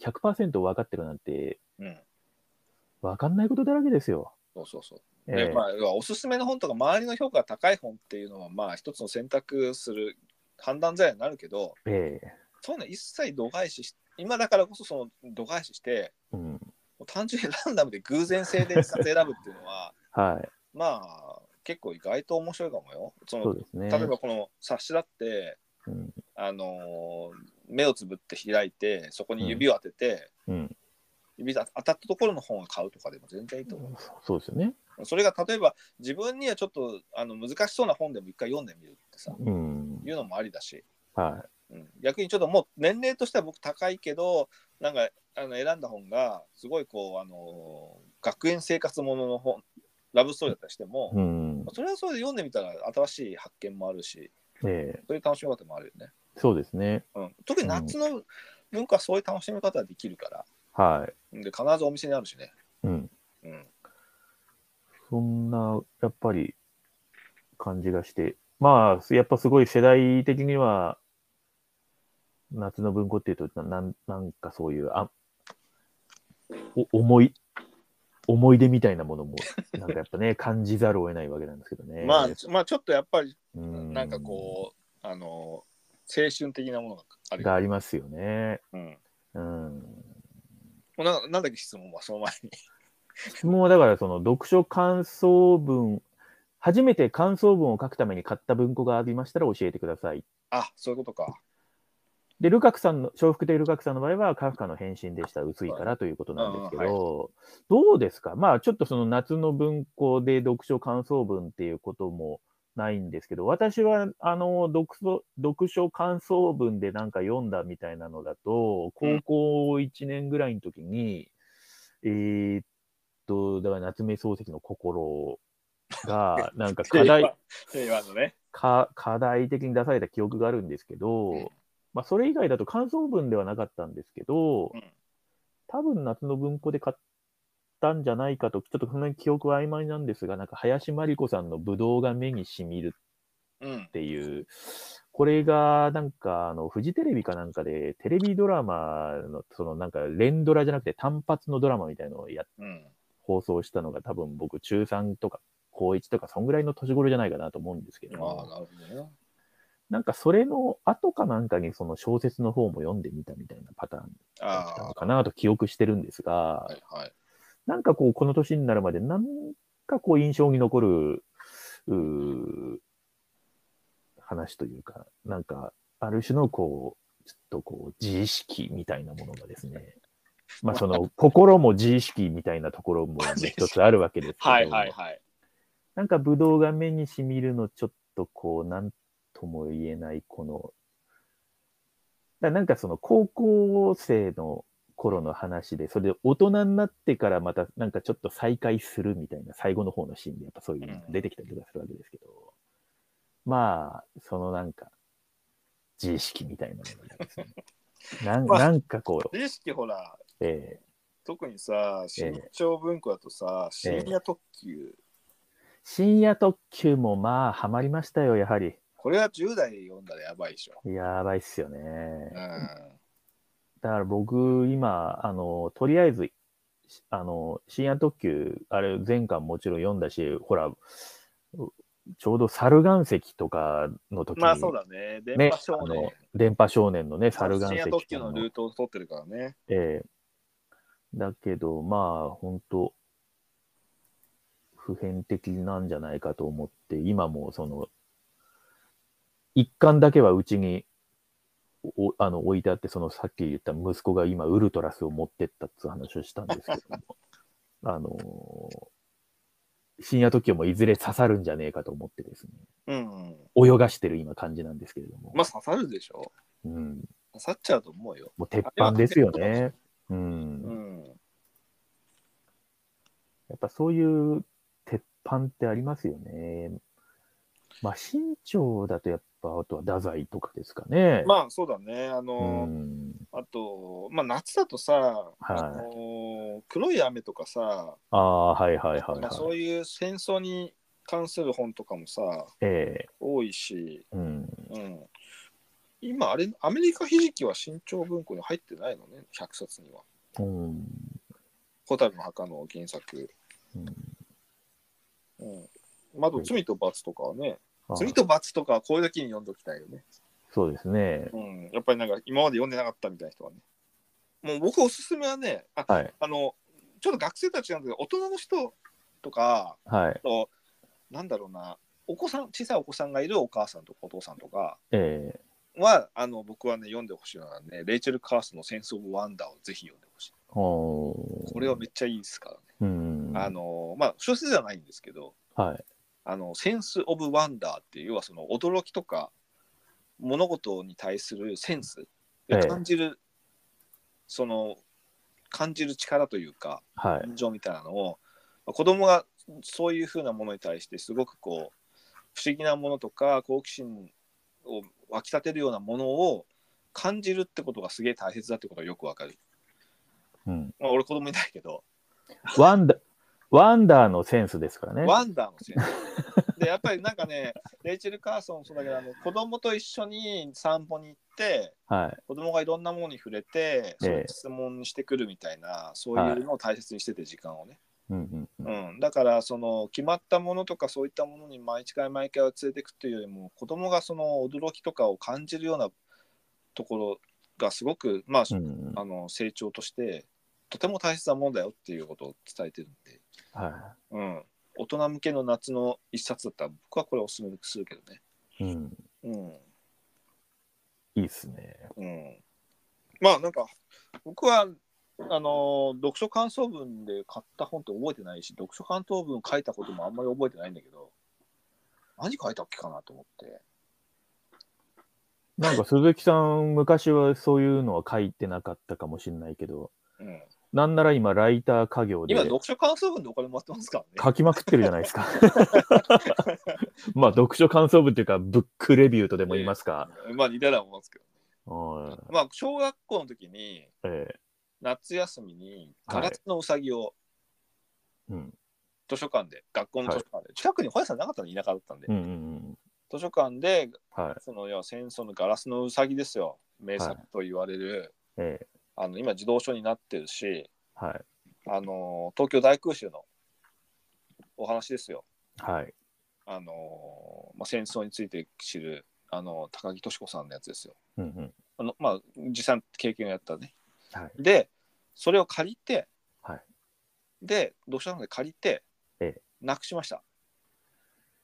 100%分かってるなんて、うん。分かんないことだらけですよ。そうそうそう。ええでまあ、おすすめの本とか周りの評価が高い本っていうのはまあ一つの選択する判断材料になるけどええそういうの一切度外視し今だからこそその度外視してうん、単純にランダムで偶然性で選ぶっていうのは [laughs] はい、まあ結構意外と面白いかもよ。そのそうですね。例えばこの冊子だって、うんあのー目をつぶって開いてそこに指を当てて、うん、指が当たったところの本を買うとかでも全然いいと思う。そうですよね。それが例えば自分にはちょっとあの難しそうな本でも一回読んでみるってさ、うん、いうのもありだし、はうん、逆にちょっともう年齢としては僕高いけどなんかあの選んだ本がすごいこうあの学園生活ものの本ラブストーリーだったりしてもい。、うん、それはそれで読んでみたら新しい発見もあるしええそういう楽しみ方もあるよね、そうですね。うん、特に夏の文化はそういう楽しみ方ができるからはい。で必ずお店にあるしね、うん。うん、そんな、やっぱり、感じがして、まあ、やっぱすごい世代的には、夏の文庫っていうと、ななんなんかそういう、あお思い、思い出みたいなものも、なんかやっぱね、[laughs] 感じざるを得ないわけなんですけどね。まあまあちょっとやっぱりうん、なんかこうあの青春的なものがあがありますよね。うんうん。もうななんだっけ質問はその前に。質問はだから、その読書感想文、初めて感想文を書くために買った文庫がありましたら教えてください。あそういうことか。で、ルカクさんの、笑福亭ルカクさんの場合は、カフカの返信でした、薄いからということなんですけど、どうですか？まあ、ちょっとその夏の文庫で読書感想文っていうこともないんですけど、私は、あの、読書、読書感想文でなんか読んだみたいなのだと、高校1年ぐらいの時に、えーっと、だから夏目漱石の心が、なんか課題、[laughs] ね。か課題的に出された記憶があるんですけど、うんまあ、それ以外だと感想文ではなかったんですけど、うん多分夏の文庫で買ったんじゃないかと、ちょっとそんなに記憶は曖昧なんですが、なんか林真理子さんのぶどうが目にしみるうんっ。ていう、これがなんかあのフジテレビかなんかでテレビドラマのそのなんか連ドラじゃなくて単発のドラマみたいのをやうん。放送したのが多分僕中3とか高1とかそんぐらいの年頃じゃないかなと思うんですけど、ああ、なるほどね。なんかそれの後かなんかにその小説の方も読んでみたみたいなパターンだったのあかなと記憶してるんですが、あ、はいはい。なんかこうこの年になるまでなんかこう印象に残る話というか、なんかある種のこう、ちょっとこう自意識みたいなものがですね、[laughs] まあその心も自意識みたいなところも一つあるわけですけど、はいはいはい。なんかブドウが目にしみるのちょっとこう、なんとも言えないこの、だなんかその高校生の頃の話で、それで大人になってからまたなんかちょっと再会するみたいな最後の方のシーンでやっぱそういうのが出てきたりとかするわけですけど、まあ、そのなんか、自意識みたいなものがですね、[laughs] ななんかこう、自意識ほら、え特にさ、新潮文庫だとさ、深夜特急、深夜特急もまあ、ハマりましたよ、やはり。これは10代で読んだらやばいでしょ。やばいっすよね。うん。だから僕、今、あの、とりあえず、あの、深夜特急、あれ、前巻もちろん読んだし、ほら、うちょうど猿岩石とかの時に、まあそうだね。電ね波少あの年。電波少年のね、猿岩石深夜特急ののルートを取ってるからね。ええだけど、まあ、本当普遍的なんじゃないかと思って、今もその、一巻だけはうちにおあの置いてあって、そのさっき言った息子が今、ウルトラスを持ってったっていう話をしたんですけども、[laughs] あのー深夜特急もいずれ刺さるんじゃねえかと思ってですね、うん。泳がしてる今感じなんですけれども、まあ刺さるでしょ。うん、刺さっちゃうと思うよ。もう鉄板ですよね。う。うんん。やっぱそういう鉄板ってありますよね。まあ、新潮だとやっぱ、あとは太宰とかですかね。まあそうだね。あうの、ん。あと、まあ夏だとさ、あはいの黒い雨とかさ、ああ、はいはいはいまあ、そうはい。いう戦争に関する本とかもさ、ええ多いし、うん。うん。今、あれ、アメリカひじきは新潮文庫に入ってないのね、100冊には。うん。蛍の墓の原作。うんうん。まあ、あと、罪と罰とかはね、あ罪と罰とかはこういう時に読んどきたいよね。そうですね。うん。やっぱりなんか、今まで読んでなかったみたいな人はね。もう僕おすすめはね、あはい。あの、ちょっと学生たちなんだけど、大人の人とか、はい。あと、なんだろうな、お子さん、小さいお子さんがいるお母さんとかお父さんとかええは、あの、僕はね、読んでほしいのはね、レイチェル・カースのセンス・オブ・ワンダーをぜひ読んでほしい。おこれはめっちゃいいですからね。うん。あの、まあ、小説ではないんですけど、はい。あの、センス・オブ・ワンダーっていう、要はその驚きとか、物事に対するセンス、ええ感じる、その、感じる力というか、はい。感情みたいなのを、まあ子供がそういうふうなものに対してすごくこう不思議なものとか好奇心を湧き立てるようなものを感じるってことがすげえ大切だってことがよくわかる。うん。まあ、俺子供いないけど、ワンダ、ワンダーのセンスですからね。ワンダーのせい。で、やっぱりなんかね、[laughs] レイチェル・カーソンもそうだけど、あの子供と一緒に散歩に行って、はい。子供がいろんなものに触れて、質問してくるみたいな、そういうのを大切にしてて、時間をね。うんうんうん。うん、だからその決まったものとかそういったものに毎回毎回を連れていくというよりも子供がその驚きとかを感じるようなところがすごく、まあうんあの成長としてとても大切なものだよっていうことを伝えてるんで、はうん、大人向けの夏の一冊だったら僕はこれおすすめするけどね。い。うん。うんいいっすね。うん、まあなんか僕はあの読書感想文で買った本って覚えてないし読書感想文書いたこともあんまり覚えてないんだけど何書いたっけかなと思ってなんか鈴木さん、昔はそういうのは書いてなかったかもしれないけど、うんなんなら今、ライター家業で今、読書感想文でお金もらってますからね。書きまくってるじゃないですか。[laughs] まあ、読書感想文っていうか、ブックレビューとでも言いますか。まあ似たようなもんですけど。はいまあ、小学校の時に、え夏休みにガラスのうさぎをえうん図書館で、学校の図書館で、近くに本屋さんなかったの田舎だったんで、うんうんうん図書館で、はい。その要は戦争のガラスのうさぎですよ。名作と言われる、ええあの今、児童書になってるし、はい。あの東京大空襲のお話ですよ。はい。あのまあ、戦争について知るあの高木敏子さんのやつですよ。うんうんあのまあ、実際の経験をやったね。はい。で、それを借りて、はいで、読書館で借りて、ええなくしました。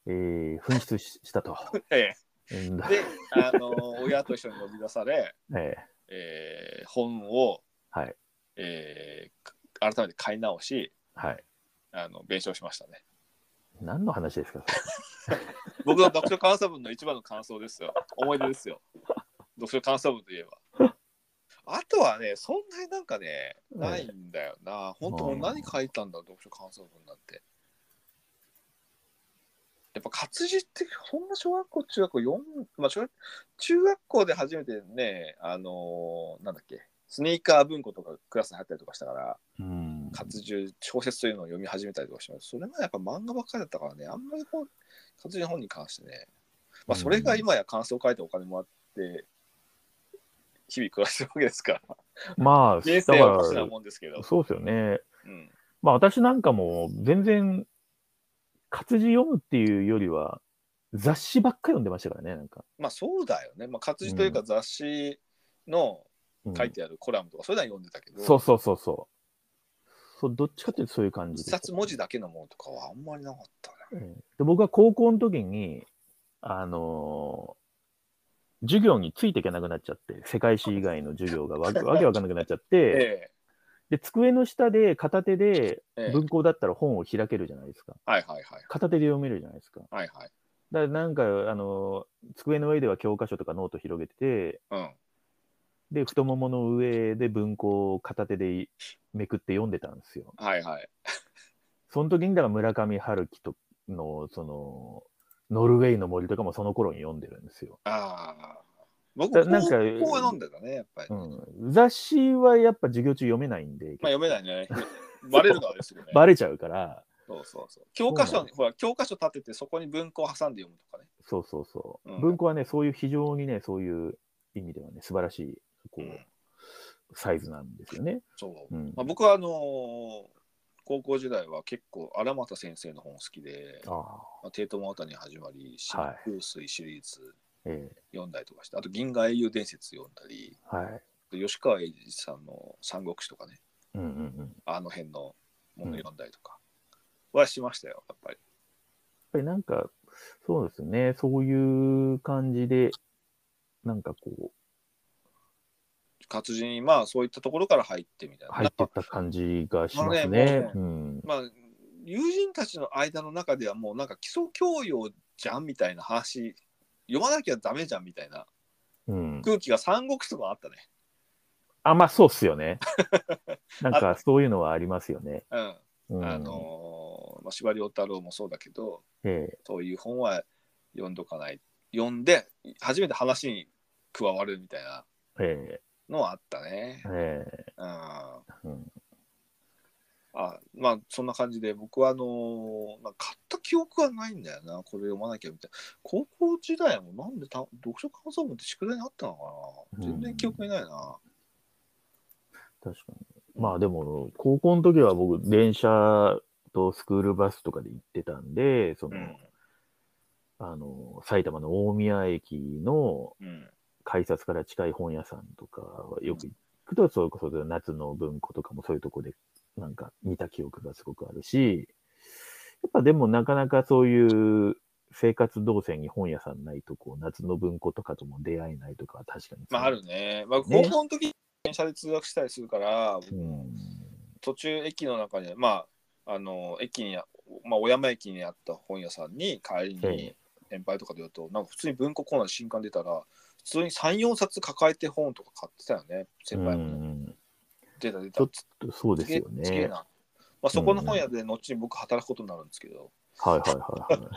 えー、紛失ししたと。[laughs] ええ、で、あの親と一緒に呼び出され、[laughs] えええー本を、はい。えーか改めて買い直し、はい。あの弁償しましたね。何の話ですか？[laughs] 僕の読書感想文の一番の感想ですよ。思い出ですよ。[laughs] 読書感想文といえば。あとはね、そんなになんかね、ないんだよな。本当、うん何書いたんだ読書感想文なんて。やっぱ活字って、そんな小学校、中学校4、まあ小学、中学校で初めてね、あのーなんだっけ、スニーカー文庫とかクラスに入ったりとかしたから、うん。活字、小説というのを読み始めたりとかします。それがやっぱ漫画ばっかりだったからね、あんまりこう、活字の本に関してね、まあ、それが今や感想を書いてお金もらって、日々暮らしてるわけですから、まあ、[laughs] 人だ生はおかしなかもんですけどら、、そうですよね。うん、まあ私なんかも全然活字読むっていうよりは雑誌ばっか読んでましたからね、なんか。まあそうだよね、まあ、活字というか雑誌のうん。書いてあるコラムとか、そういうのは読んでたけど、そうそうそうそう。そうどっちかっていうとそういう感じ一で冊文字だけのものとかはあんまりなかったね。ええで僕は高校の時に、あのー授業についていけなくなっちゃって、世界史以外の授業がわわけわかんなくなっちゃって、[laughs] えで、机の下で片手でえええ文庫だったら本を開けるじゃないですか。はいはいはい。片手で読めるじゃないですか。はいはい。だからなんか、あのー机の上では教科書とかノート広げてて、うん。で、太ももの上で文庫を片手でめくって読んでたんですよ。はいはい。その時に、だから村上春樹との、その、ノルウェーの森とかもその頃に読んでるんですよ。ああ。僕、だなんか高校は飲んでたね、やっぱり。うん、雑誌はやっぱ授業中読めないんで、まあ読めないね。バレる側ですよね。[laughs] バレちゃうから、そうそうそう。教科書に、ほら、教科書立てて、そこに文庫を挟んで読むとかね。そうそうそう。うん文庫はね、そういう非常にね、そういう意味ではね、素晴らしい、こう、うんサイズなんですよね。そう。うんまあ、僕は、あのー高校時代は結構、荒俣先生の本好きで、あまあ、テートモータに始まり、新はい風水シリーズええ読んだりとかして、あと、銀河英雄伝説読んだり、はい。吉川英治さんの三国志とかね、うんうんうん。あの辺のもの読んだりとかはしましたよ、やっぱり。やっぱりなんか、そうですね、そういう感じで、なんかこう、活字に、まあ、そういったところから入ってみたいな。入ってった感じがしますねね。うん。まあ、友人たちの間の中ではもうなんか基礎教養じゃんみたいな話読まなきゃダメじゃんみたいなうん。空気が三国志とかあったね。あ、まあそうっすよね。[laughs] なんかそういうのはありますよね。うん。うん、あのーまあ、司馬遼太郎もそうだけどええそういう本は読んどかない読んで初めて話に加わるみたいなえのはあったねえ。えうん。えうん。あまあそんな感じで僕はあのーなんか買った記憶はないんだよなこれ読まなきゃみたいな。高校時代もなんでた読書感想文って宿題にあったのかな。全然記憶にないな、確かに。まあでも、高校の時は僕、電車とスクールバスとかで行ってたんで、その、うん。あの、埼玉の大宮駅のうん。改札から近い本屋さんとかはよく行くと、それこそ夏の文庫とかもそういうとこでなんか見た記憶がすごくあるし、やっぱでもなかなかそういう生活動線に本屋さんないと、こう、夏の文庫とかとも出会えないとかは確かに。まああるね、まあ、ね高校の時電車で通学したりするから、うん。途中駅の中にまああの駅にあまあ小山駅にあった本屋さんに帰りえに先輩とかで言うとなんか普通に文庫コーナーで新刊出たら普通に34冊抱えて本とか買ってたよね先輩うも、ん。出た。出たそうですよね。まあ、そこの本屋で後に僕働くことになるんですけど、はいはいはいは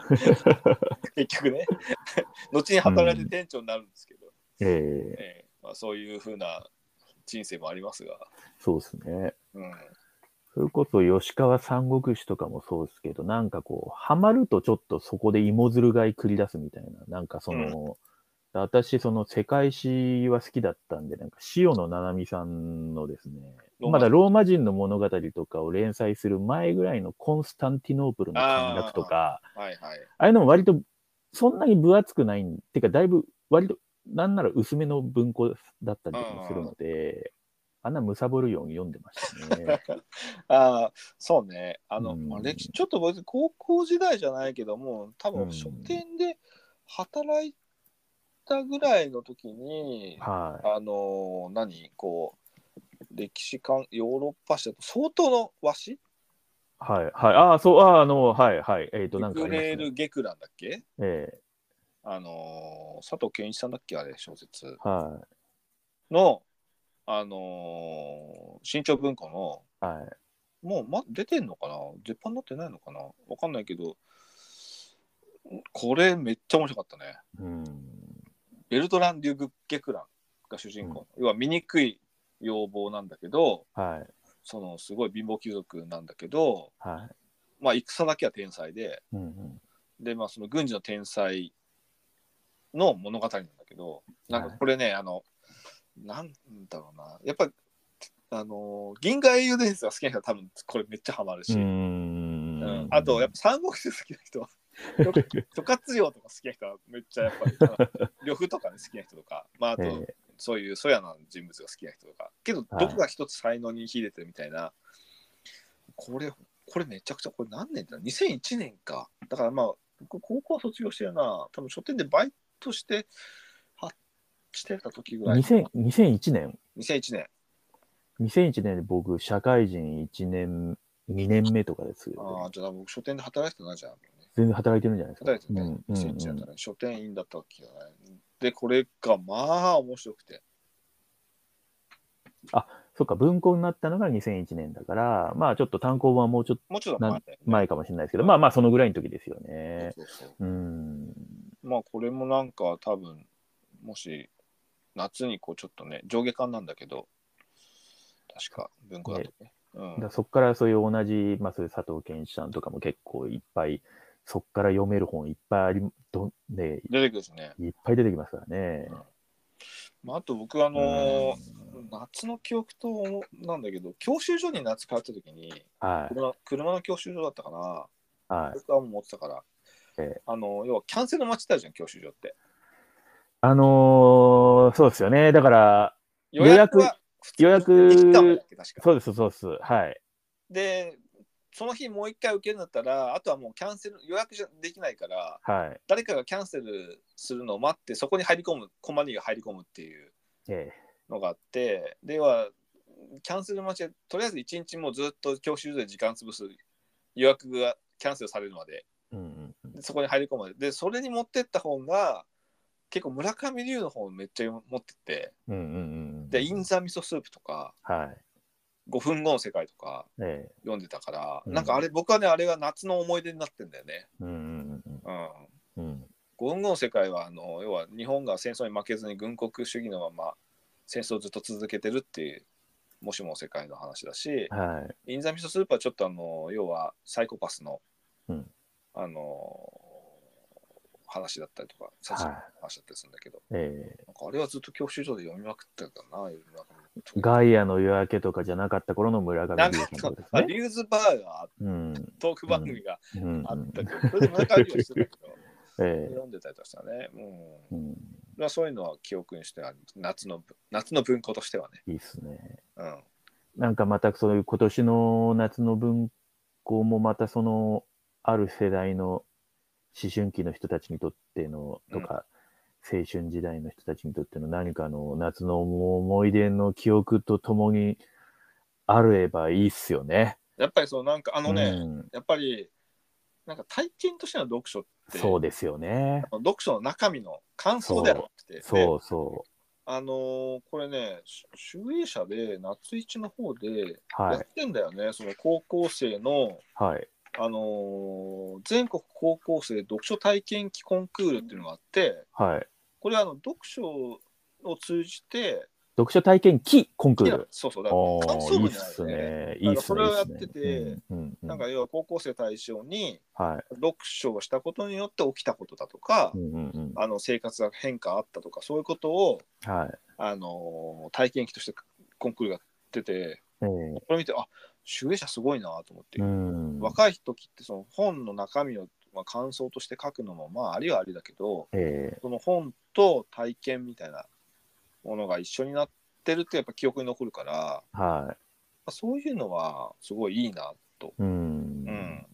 い。[laughs] 結局ね、[laughs] 後に働いて店長になるんですけど、ええ。ええ。まあ、そういうふうな人生もありますが、そうですね。うん、それこそ吉川三国志とかもそうですけど、なんかこう、ハマるとちょっとそこで芋づるがい繰り出すみたいな、なんかその、私、その世界史は好きだったんで、なんか塩野七海さんのですね、まだローマ人の物語とかを連載する前ぐらいのコンスタンティノープルの陥落とか、はいはい。ああいうのも割とそんなに分厚くないん、てかだいぶ割となんなら薄めの文庫だったりもするので、あんなむさぼるように読んでましたね。[laughs] ああ、そうね。あの、うんまあ歴史、ちょっと僕、高校時代じゃないけども、多うん分書店で働いたぐらいの時に、はい。あのー何こう、歴史観、ヨーロッパ史だと相当の和紙？はい。はい。ああ、そう、ああ、あの、はい、はい。えっ、と、なんかあグ。レール・ゲクランだっけ？えあのー佐藤健一さんだっけ？あれ、小説えはの、あのー新潮文庫の、い。はい。もう、ま、出てんのかな？絶版になってないのかな？わかんないけど、これめっちゃ面白かったね。うん。ベルトラン・デュグ・ゲクランが主人公、要は醜い要望なんだけど、はい。そのすごい貧乏貴族なんだけど、はい。まあ、戦だけは天才で、うんうん。で、まあ、その軍事の天才の物語なんだけど、なんかこれね、あの、なんだろうな、やっぱ、あの、銀河英雄伝説が好きな人は多分これめっちゃハマるし、うん。あと、やっぱ三国志好きな人は、諸葛亮とか好きな人はめっちゃやっぱり、[laughs] 呂布とかね好きな人とか、まあ、あと、えそういうそやな人物が好きな人とか、けど、はいどこが一つ才能に秀でてるみたいな、これ、これめちゃくちゃ、これ何年だ ?2001 年か。だからまあ、僕、高校は卒業してるな。多分書店でバイトして、はしてた時ぐらい。2000 2001年2001年。2001年で僕、社会人1年、2年目とかですよ、ああ、じゃあ僕、書店で働いてたな、じゃあ。全然働いてるんじゃないですか。働いてたね。うんうん2001年ね。書店員だった時だね。で、これがまあ面白くて。そっか、文庫になったのが2001年だから、まあちょっと単行本はもうちょっともうちょっと前だよね。前かもしれないですけど、まあまあそのぐらいの時ですよね。そうそううん。まあこれもなんか多分もし夏にこうちょっとね上下巻なんだけど確か文庫だとね。うんだからそこからそういう同じ、まあそういう佐藤健一さんとかも結構いっぱい、そこから読める本いっぱいあり、どね、出てくるしね。いっぱい出てきますからね。まあ、あと僕あのー夏の記憶となんだけど教習所に夏通った時にはい。車車の教習所だったかなはい。僕はもう持ってたから、ええあの要はキャンセル待ちってあるじゃん教習所って。あのーそうですよね。だから、予約予約1時間前だっけ確かそうです、そうです。はい。でその日もう一回受けるんだったらあとはもうキャンセル予約じゃできないからはい。誰かがキャンセルするのを待ってそこに入り込むコマニが入り込むっていうえのがあってではキャンセル待ちでとりあえず一日もうずっと教習所で時間潰す予約がキャンセルされるまでえうんうんそこに入り込むまででそれに持ってった本が結構村上龍の本めっちゃ持ってってうんうんうん。で「インザ味噌スープ」とかはい。「5分後の世界」とかええ。読んでたから、うん。なんかあれ僕はねあれが夏の思い出になってんだよね。うんうんうん。うん。うん。5分後の世界はあの要は日本が戦争に負けずに軍国主義のまま戦争をずっと続けてるっていうもしもの世界の話だし、はい。インザミソスープはちょっとあの要はサイコパスの、うん。あの話だったりとか殺人の話だったりするんだけど、ええ。なんかあれはずっと教習所で読みまくってたかな夜中ガイアの夜明けとかじゃなかった頃の村上龍さんですあね。リューズバーがうん。トーク番組がうんあったけど、それで村上龍はしてたけど [laughs] ええ読んでたりとかしたね、うんうん。まあ、そういうのは記憶にしてある夏の夏の文庫としてはね、いいっすね。うん、なんかまたそういう今年の夏の文庫もまたそのある世代の思春期の人たちにとってのとか、青春時代の人たちにとっての何かの夏の思い出の記憶とともにあればいいっすよね。やっぱりそうなんかあのね、うんやっぱりなんか体験としての読書ってそうですよね。読書の中身の感想ではなくてそうそあのーこれね、し集英社で夏一の方でやはい。ってんだよね、その高校生の、はい。あのー全国高校生読書体験記コンクールっていうのがあって、はい。これあの読書を通じて、読書体験記コンクール。そうそう、だか想文じゃないよね。ね。いいっすね。それをやっててなんか要は高校生対象にはい。読書をしたことによって起きたことだとか、あの生活が変化あったとかそういうことを、はい。あのー体験記としてコンクールがやっててえーこれ見てあ集英社すごいなと思って、うん。若い時ってその本の中身を、まあ、感想として書くのもまあありはありだけどえその本と体験みたいなものが一緒になってるってやっぱ記憶に残るからーはそういうのはすごいいいなと、い。うん。うん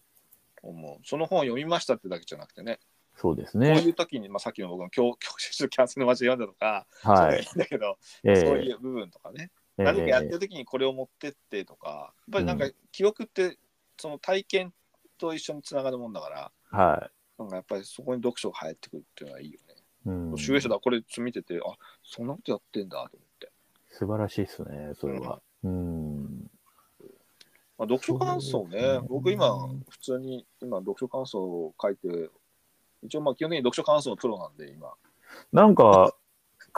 思うその本を読みましたってだけじゃなくてねそうですこういね。う時に、まあ、さっきの僕の教教師キャンセルの街で読んだとか、はい。そだけど、えそうーいう部分とかね、えー何かやってる時にこれを持ってってとか、やっぱりなんか記憶ってその体験と一緒につながるもんだから、はなんかやっぱりそこに読書が入ってくるっていうのはいいよね。い。うん。集英社だ、これ見てて、あそんなことやってんだと思って。素晴らしいですね、それは。うん。まあ、読書感想ねね僕今、普通に今、読書感想を書いて、一応まあ基本的に読書感想のプロなんで、今。なんか、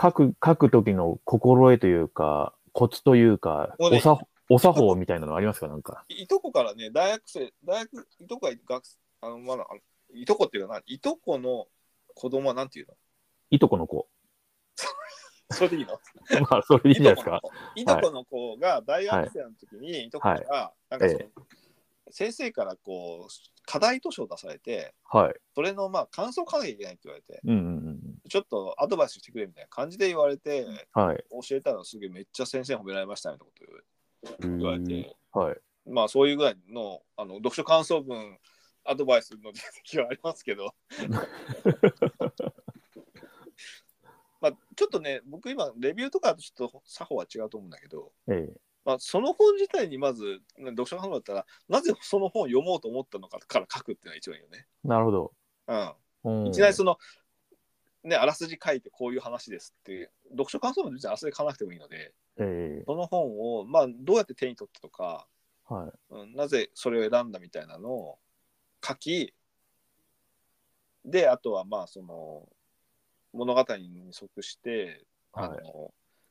書く、書く時の心得というか、コツというか、ねおさ、お作法みたいなのありますかなんか？いいとこからね、大学生、大学、いとこが学あの、まだ、あのいとこっていうかな、いとこの子供はなんていうの？いとこの子。[laughs] それでいいの？[laughs] まあ、それでいいんじゃないですか。いとこの子が大学生の時に、いとこが、なんかその、え先生からこう、課題図書を出されて、はい。それのまあ感想を書かなきゃいけないって言われて、うんうんちょっとアドバイスしてくれみたいな感じで言われて、うん。はい。教えたらすげえめっちゃ先生褒められましたみたいなこと言われて、はい。まあそういうぐらいのあの読書感想文、アドバイスの実績はありますけど、[laughs] まあちょっとね、僕今、レビューとかとちょっと作法は違うと思うんだけど、ええ。まあ、その本自体にまず、ね読書感想文だったら、なぜその本を読もうと思ったのかから書くっていうのが一番いいよね。なるほど。うん。うんいきなりその、ね、あらすじ書いてこういう話ですっていう、読書感想文別にあらすじ書かなくてもいいので、ええ。その本を、まあ、どうやって手に取ったとか、はい。うん、なぜそれを選んだみたいなのを書き、で、あとはまあ、その、物語に即して、あの、はい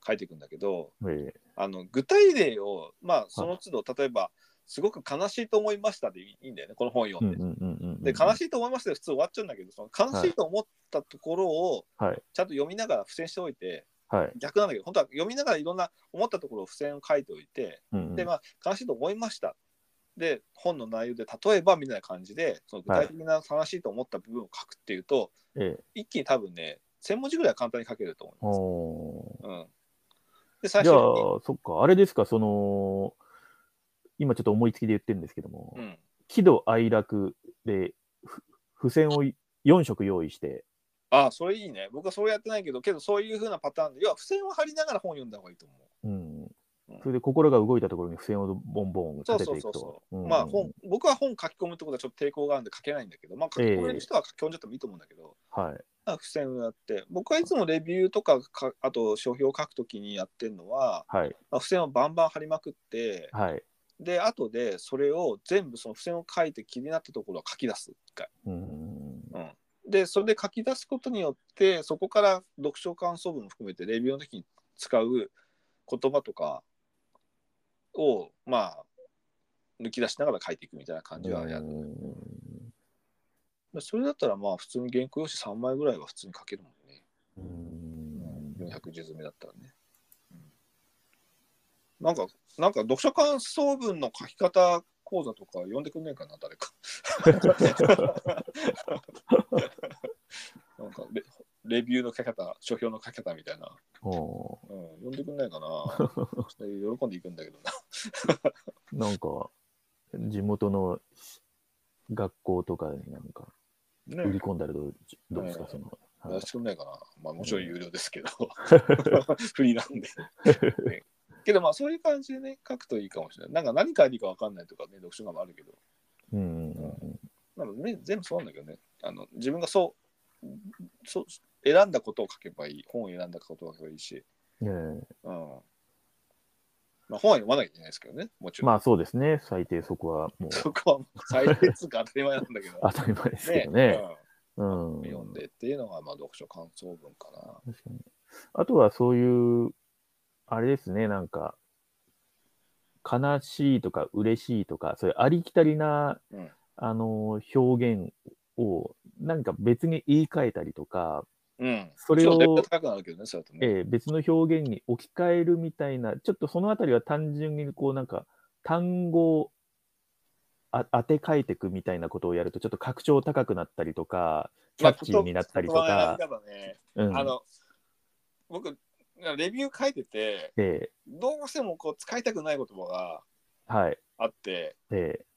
書いていくんだけど、ええ。あの具体例を、まあ、その都度、例えば、すごく悲しいと思いましたでいいんだよね、この本を読んで。うんうんうんうん。で、悲しいと思いましたで普通終わっちゃうんだけど、その悲しいと思ったところをはい。ちゃんと読みながら付箋しておいて、はい。逆なんだけど、本当は読みながらいろんな思ったところを付箋を書いておいて、うんうんで、まあ、悲しいと思いました。で、本の内容で例えばみたいな感じで、その具体的な悲しいと思った部分を書くっていうと、ええ。一気に多分ね、1000文字ぐらいは簡単に書けると思います。うん、で、最じゃあ初に、、そっか、あれですか、その、今ちょっと思いつきで言ってるんですけども、うん、喜怒哀楽で、ふ付箋を4色用意して、ああ、それいいね。僕はそれやってないけど、けどそういうふうなパターンで、要は付箋を貼りながら本を読んだ方がいいと思う。うんうん。それで心が動いたところに付箋をボンボン立てていくそうそうそと。まあ本、僕は本書き込むってことはちょっと抵抗があるんで書けないんだけど、まあ書き込める人は書き込んじゃってもいいと思うんだけど、はい。まあ付箋をやって、僕はいつもレビューとかか、あと書評を書くときにやってるのは、はい。まあ、付箋をバンバン貼りまくって、はい。で、後でそれを全部その付箋を書いて気になったところを書き出す、一回。うん。うん。で、それで書き出すことによって、そこから読書感想文も含めてレビューの時に使う言葉とかを、まあ、抜き出しながら書いていくみたいな感じはやる。でそれだったら、まあ、普通に原稿用紙3枚ぐらいは普通に書けるもんね。うん400字詰めだったらね。うんなんか、なんか読書感想文の書き方講座とか読んでくんねえかな、誰か。[laughs] [laughs] [laughs] なんかレ、レビューの書き方、書評の書き方みたいな。おうん、読んでくんないかな。[laughs] 喜んでいくんだけどな。ー [laughs] なんか、地元の学校とかになんか売りね込んだらどうどうですか、はいその。やはいらしてくんないかな。まあもちろん有料ですけど。[laughs] フリーなんで。ねけどまあそういう感じでね、書くといいかもしれない。なんか何書いていいか分かんないとかね、読書感もあるけど。うんうんうんなんかね、全部そうなんだけどね。あの自分がそうそう選んだことを書けばいい。本を選んだことを書けばいいし。ええうん。まあ、本は読まなきゃいけないですけどね、もちろん。まあそうですね、最低そこはもうそこはもう最低通か当たり前なんだけど。当たり前ですけどね。うんうん、読んでっていうのが、まあ、読書感想文かな。確かに。あとはそういう、あれですね、なんか、悲しいとか嬉しいとか、そういうありきたりな、うんあの、表現を、なんか別に言い換えたりとか、うん。それを。えー別の表現に置き換えるみたいな、ちょっとそのあたりは単純にこうなんか単語をあ当て書いていくみたいなことをやるとちょっと格調高くなったりとか、キャッチーになったりとまあか、あの、僕、レビュー書いてて、えどうしてもこう使いたくない言葉があって、えー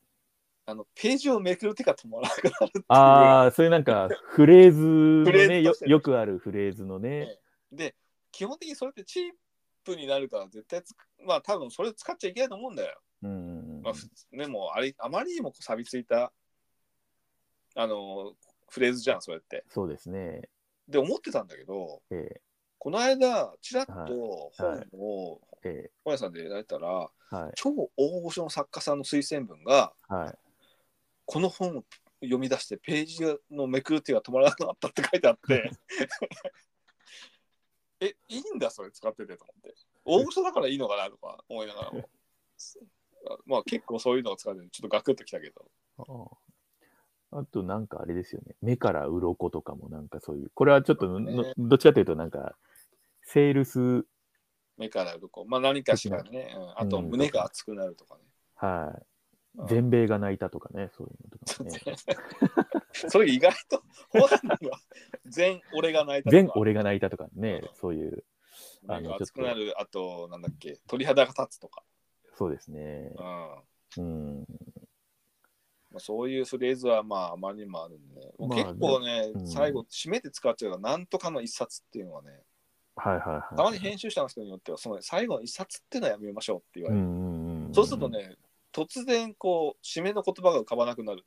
あのページをめくる手が止まらなくなるっていう。ああ、そういうなんかフレーズのフレーね。よよくあるフレーズのね、で、基本的にそれってチープになるから絶対まあ多分それ使っちゃいけないと思うんだよ。うんまあ、ふでもあれ、あまりにも錆びついた、あの、フレーズじゃん、それって。そうですね、で、思ってたんだけど、えこの間、ちらっとはい。本を本屋さんでやったら、ーはい。超大御所の作家さんの推薦文が、はいこの本を読み出してページのめくる手が止まらなくなったって書いてあって、[laughs] え、いいんだ、それ使っててと思って。大御所だからいいのかなとか思いながらも。まあ結構そういうのを使っててちょっとガクッときたけど。あとなんかあれですよね。目から鱗とかもなんかそういう、これはちょっとの、ねどっちかというとなんか、セールス、目から鱗。まあ何かしらね。うん、あとうん胸が熱くなるとかね。はい。うん全米が泣いたとかね、そういうのとかね。[laughs] それ意外と本人は全俺が泣いたとか全俺が泣いたとかねうん、そういう、あの熱くなる、あとなんだっけ、鳥肌が立つとか。そうですねう。んうん。まあ、そういうフレーズはまああまりにもあるんで、まあ結構ね、うん最後締めて使っちゃうからなんとかの一冊っていうのはね、はいはいはい。たまに編集者の人によってはその最後の一冊っていうのはやめましょうって言われる。うんうんうん。そうすると。ね、突然こう締めの言葉が浮かばなくなる。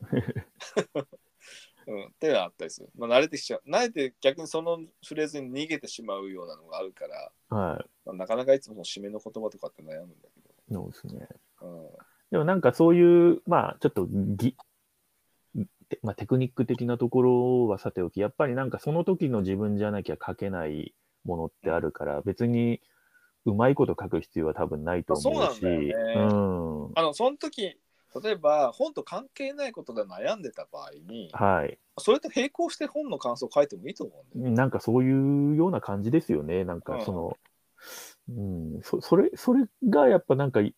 [laughs] うん、っていうのがあったりする。まあ、慣れてきちゃう。慣れて逆にそのフレーズに逃げてしまうようなのがあるから、はい。まあ、なかなかいつも締めの言葉とかって悩むんだけそうですね。ど。うんでもなんかそういう、まあちょっとぎ、てまあ、テクニック的なところはさておき、やっぱりなんかその時の自分じゃなきゃ書けないものってあるから、別にうまいこと書く必要は多分ないと思うし。うなんだよねうん。あのその時例えば本と関係ないことで悩んでた場合にはい。それと並行して本の感想を書いてもいいと思うんだよ。なんかそういうような感じですよね。なんかその、うん、そそれ、それがやっぱなんかい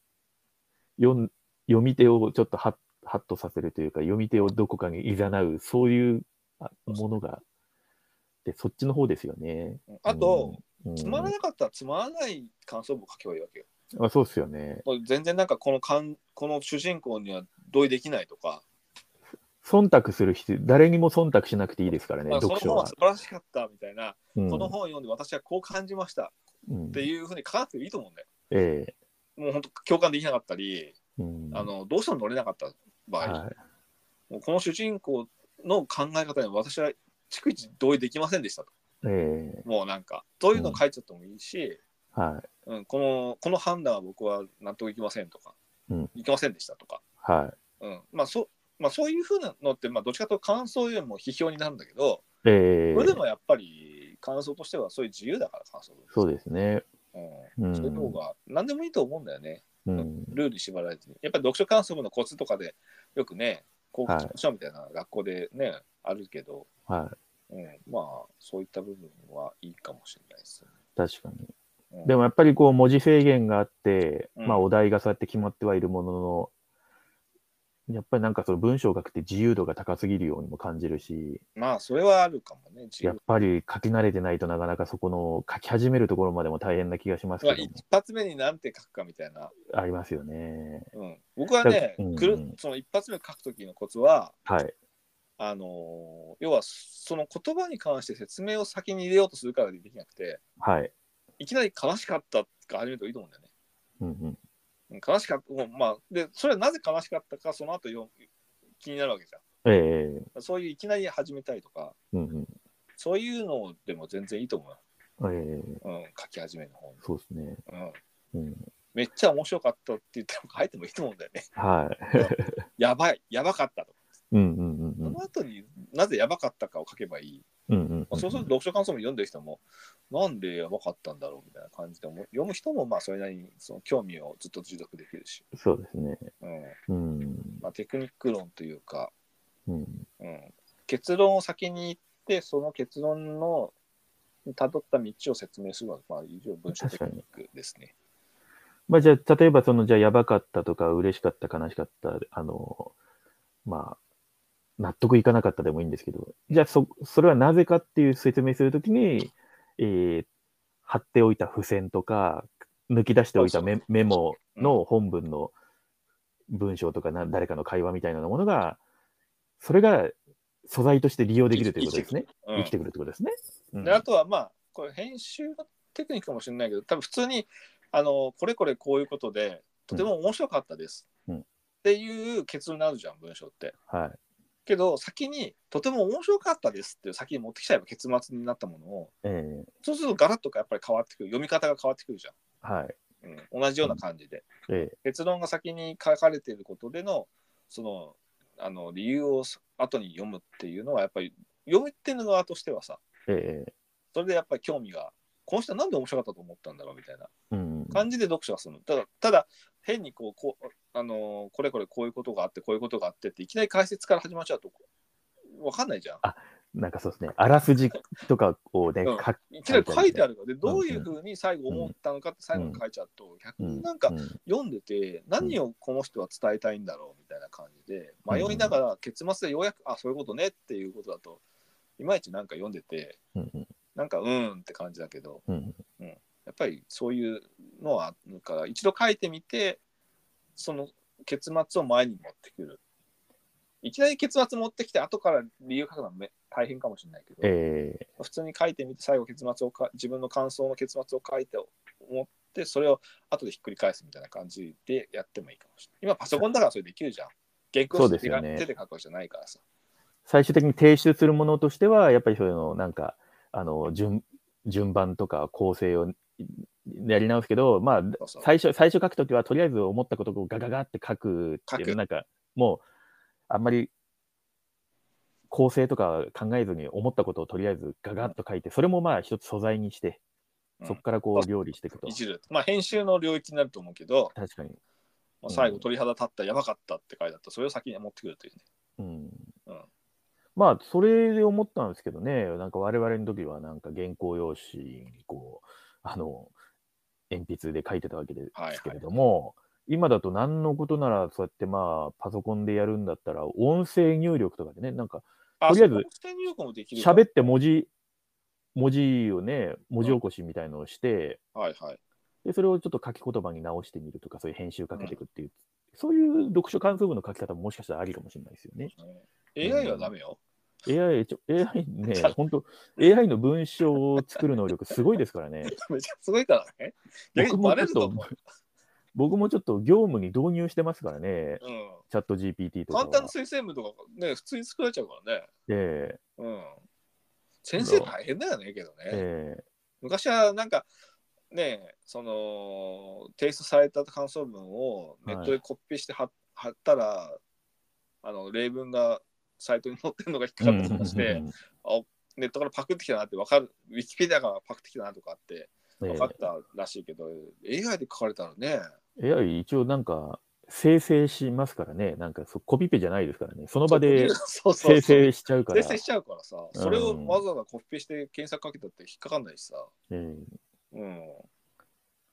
読ん読み手をちょっとハッハッとさせるというか、読み手をどこかに誘う、そういうあものが、で、そっちの方ですよね。あと、うん、つまらなかったらつまらない感想文を書けばいいわけよ。うんあそうですよね。全然なんかこのかんこの主人公には同意できないとか、忖度する必要、誰にも忖度しなくていいですからね、あその読書は本は素。晴らしかったみたいな、うんこの本を読んで私はこう感じましたうんっていうふうに書かなくていいと思うんだよ。ええもう本当共感できなかったり、うんあのどうしても乗れなかった場合、はいもうこの主人公の考え方に私は逐一同意できませんでしたと。ええもうなんか、そういうの書いちゃってもいいし、はい。うんこのこの判断は僕は納得いきませんとか、うんいきませんでしたとか、はい。うんまあそまあ、そういうふうなのって、まあ、どっちかというと感想よりも批評になるんだけど、ええそれでもやっぱり感想としてはそういう自由だから感想そうですね。うんうんそういう方が何でもいいと思うんだよね。うん。ルールに縛られずに。やっぱり読書感想文のコツとかでよくね、高校はい書みたいな学校でね、あるけど、はうん、まあそういった部分はいいかもしれないですよね。い。確かに。うんでもやっぱりこう文字制限があって、うんまあお題がそうやって決まってはいるものの、やっぱりなんかその文章を書くって自由度が高すぎるようにも感じるし、まあそれはあるかもね。やっぱり書き慣れてないとなかなかそこの書き始めるところまでも大変な気がしますまあけども一発目に何て書くかみたいな。ありますよね。うん、僕はね、うんくるその一発目書くときのコツは、はい。あのー要はその言葉に関して説明を先に入れようとするからできなくて、はい。いきなり悲しかったから始めるといいと思うんだよね。うんうん。うん悲しかった、もうまあ、で、それはなぜ悲しかったか、その後よ気になるわけじゃええん。そういういきなり始めたりとか、うんうん。そういうのでも全然いいと思うよ。ええうん、書き始めの方に、そうですね。うん。うん、めっちゃ面白かったって言っても書いてもいいと思うんだよね。はい。やばい、やばかったと。うんうんうんうそんの後になぜやばかったかを書けばいい。うんうんまあそうすると読書感想文読んでる人も、なんでやばかったんだろうみたいな感じで読む人もまあそれなりにその興味をずっと持続できるし、そうですね。うんうん。まあ、テクニック論というか、うん。うん、結論を先に言って、その結論の辿った道を説明するのが、まあ、以上文章テクニックですね。まあじゃあ、例えばその、じゃあやばかったとか、嬉しかった、悲しかった、あの、まあ、納得いかなかったでもいいんですけど、じゃあそ、それはなぜかっていう説明するときに、えー貼っておいた付箋とか、抜き出しておいたメメモの本文の文章とかな、誰かの会話みたいなものが、それが素材として利用できるということですね。うん。生きてくるってことですね。うん。であとはまあこれ編集のテクニックかもしれないけど多分普通にあのこれこれこういうことでとても面白かったです、うん。っていう結論になるじゃん文章って。はい。けど先にとても面白かったですっていう先に持ってきちゃえば結末になったものをえそうするとガラッとかやっぱり変わってくる読み方が変わってくるじーはい。ゃん、うん、同じような感じで、え結論が先に書かれていることでのそのあの理由を後に読むっていうのはやっぱり読み手の側としてはさー、え。それでやっぱり興味がこの人はなんで面白かったと思ったんだろうみたいな。感じで読書がするの。ただただ変にこうこう、あのーこれこれこういうことがあってこういうことがあってっていきなり解説から始まっちゃうと分かんないじゃん。なんかそうですね、あらすじとかをね、うん。書くいきなり書いてあるからでどういうふうに最後思ったのかって最後に書いちゃうと逆になんかうん。読んでて何をこの人は伝えたいんだろうみたいな感じで迷いながら結末でようやくあそういうことねっていうことだといまいちなんか読んでてうん。うん。なんかうーんって感じだけどうんやっぱりそういうのはあるから一度書いてみてその結末を前に持ってくる。いきなり結末持ってきて後から理由書くのはめ大変かもしれないけど、え普通に書いてみて最後結末をか自分の感想の結末を書いて思ってそれを後でひっくり返すみたいな感じでやってもいいかもしれない。今パソコンだからそれできるじゃん。原稿手ですよね手で書くわけじゃないからさ。最終的に提出するものとしては、やっぱりそういうの、なんか、あの順順番とか構成をやり直すけど、まあ、最初、最初書くときは、とりあえず思ったことをガガガって書くっていう、なんか、もう、あんまり構成とか考えずに思ったことをとりあえずガガッと書いて、それもまあ一つ素材にして、そこからこうんう。料理していくと。い。じる。まあ編集の領域になると思うけど、確かに。まあ、最後鳥肌立ったやばかったって書いてあった。それを先に持ってくるというね。うん。うん。まあ、それで思ったんですけどね、なんか我々の時は、なんか原稿用紙にこう、あの、鉛筆で書いてたわけですけれども、今だと何のことなら、そうやってまあ、パソコンでやるんだったら、音声入力とかでね、なんか、あとりあえず喋って文字、文字をね、文字起こしみたいのをして、はいはい。で、それをちょっと書き言葉に直してみるとか、そういう編集かけていくっていう、そういう読書感想文の書き方ももしかしたらありかもしれないですよね。ね。AI はダメよ、AI、ちょ AI ね、本当 AI の文章を作る能力すごいですからね。[laughs] めちゃすごいからね。僕もちょっと僕もちょっと業務に導入してますからね、うん。チャット GPT とかは。簡単な推薦文とかね普通に作られちゃうからね。えうん。先生大変だよねけどね、ええ。昔はなんかねその提出された感想文をネットでコピペして貼,、貼ったらあの例文がサイトに載ってるのが引っかかったりとかして、うんネットからパクってきたなって分かる。ウィキペディアからパクってきたなとかってえ分かったらしいけど、AI で書かれたらね。え AI 一応なんか生成しますからね、なんかそうコピペじゃないですからね、その場で生成しちゃうから。生成しちゃうからさ、それをわざわざコピペして検索かけたって引っかかんないしさ、え。うん。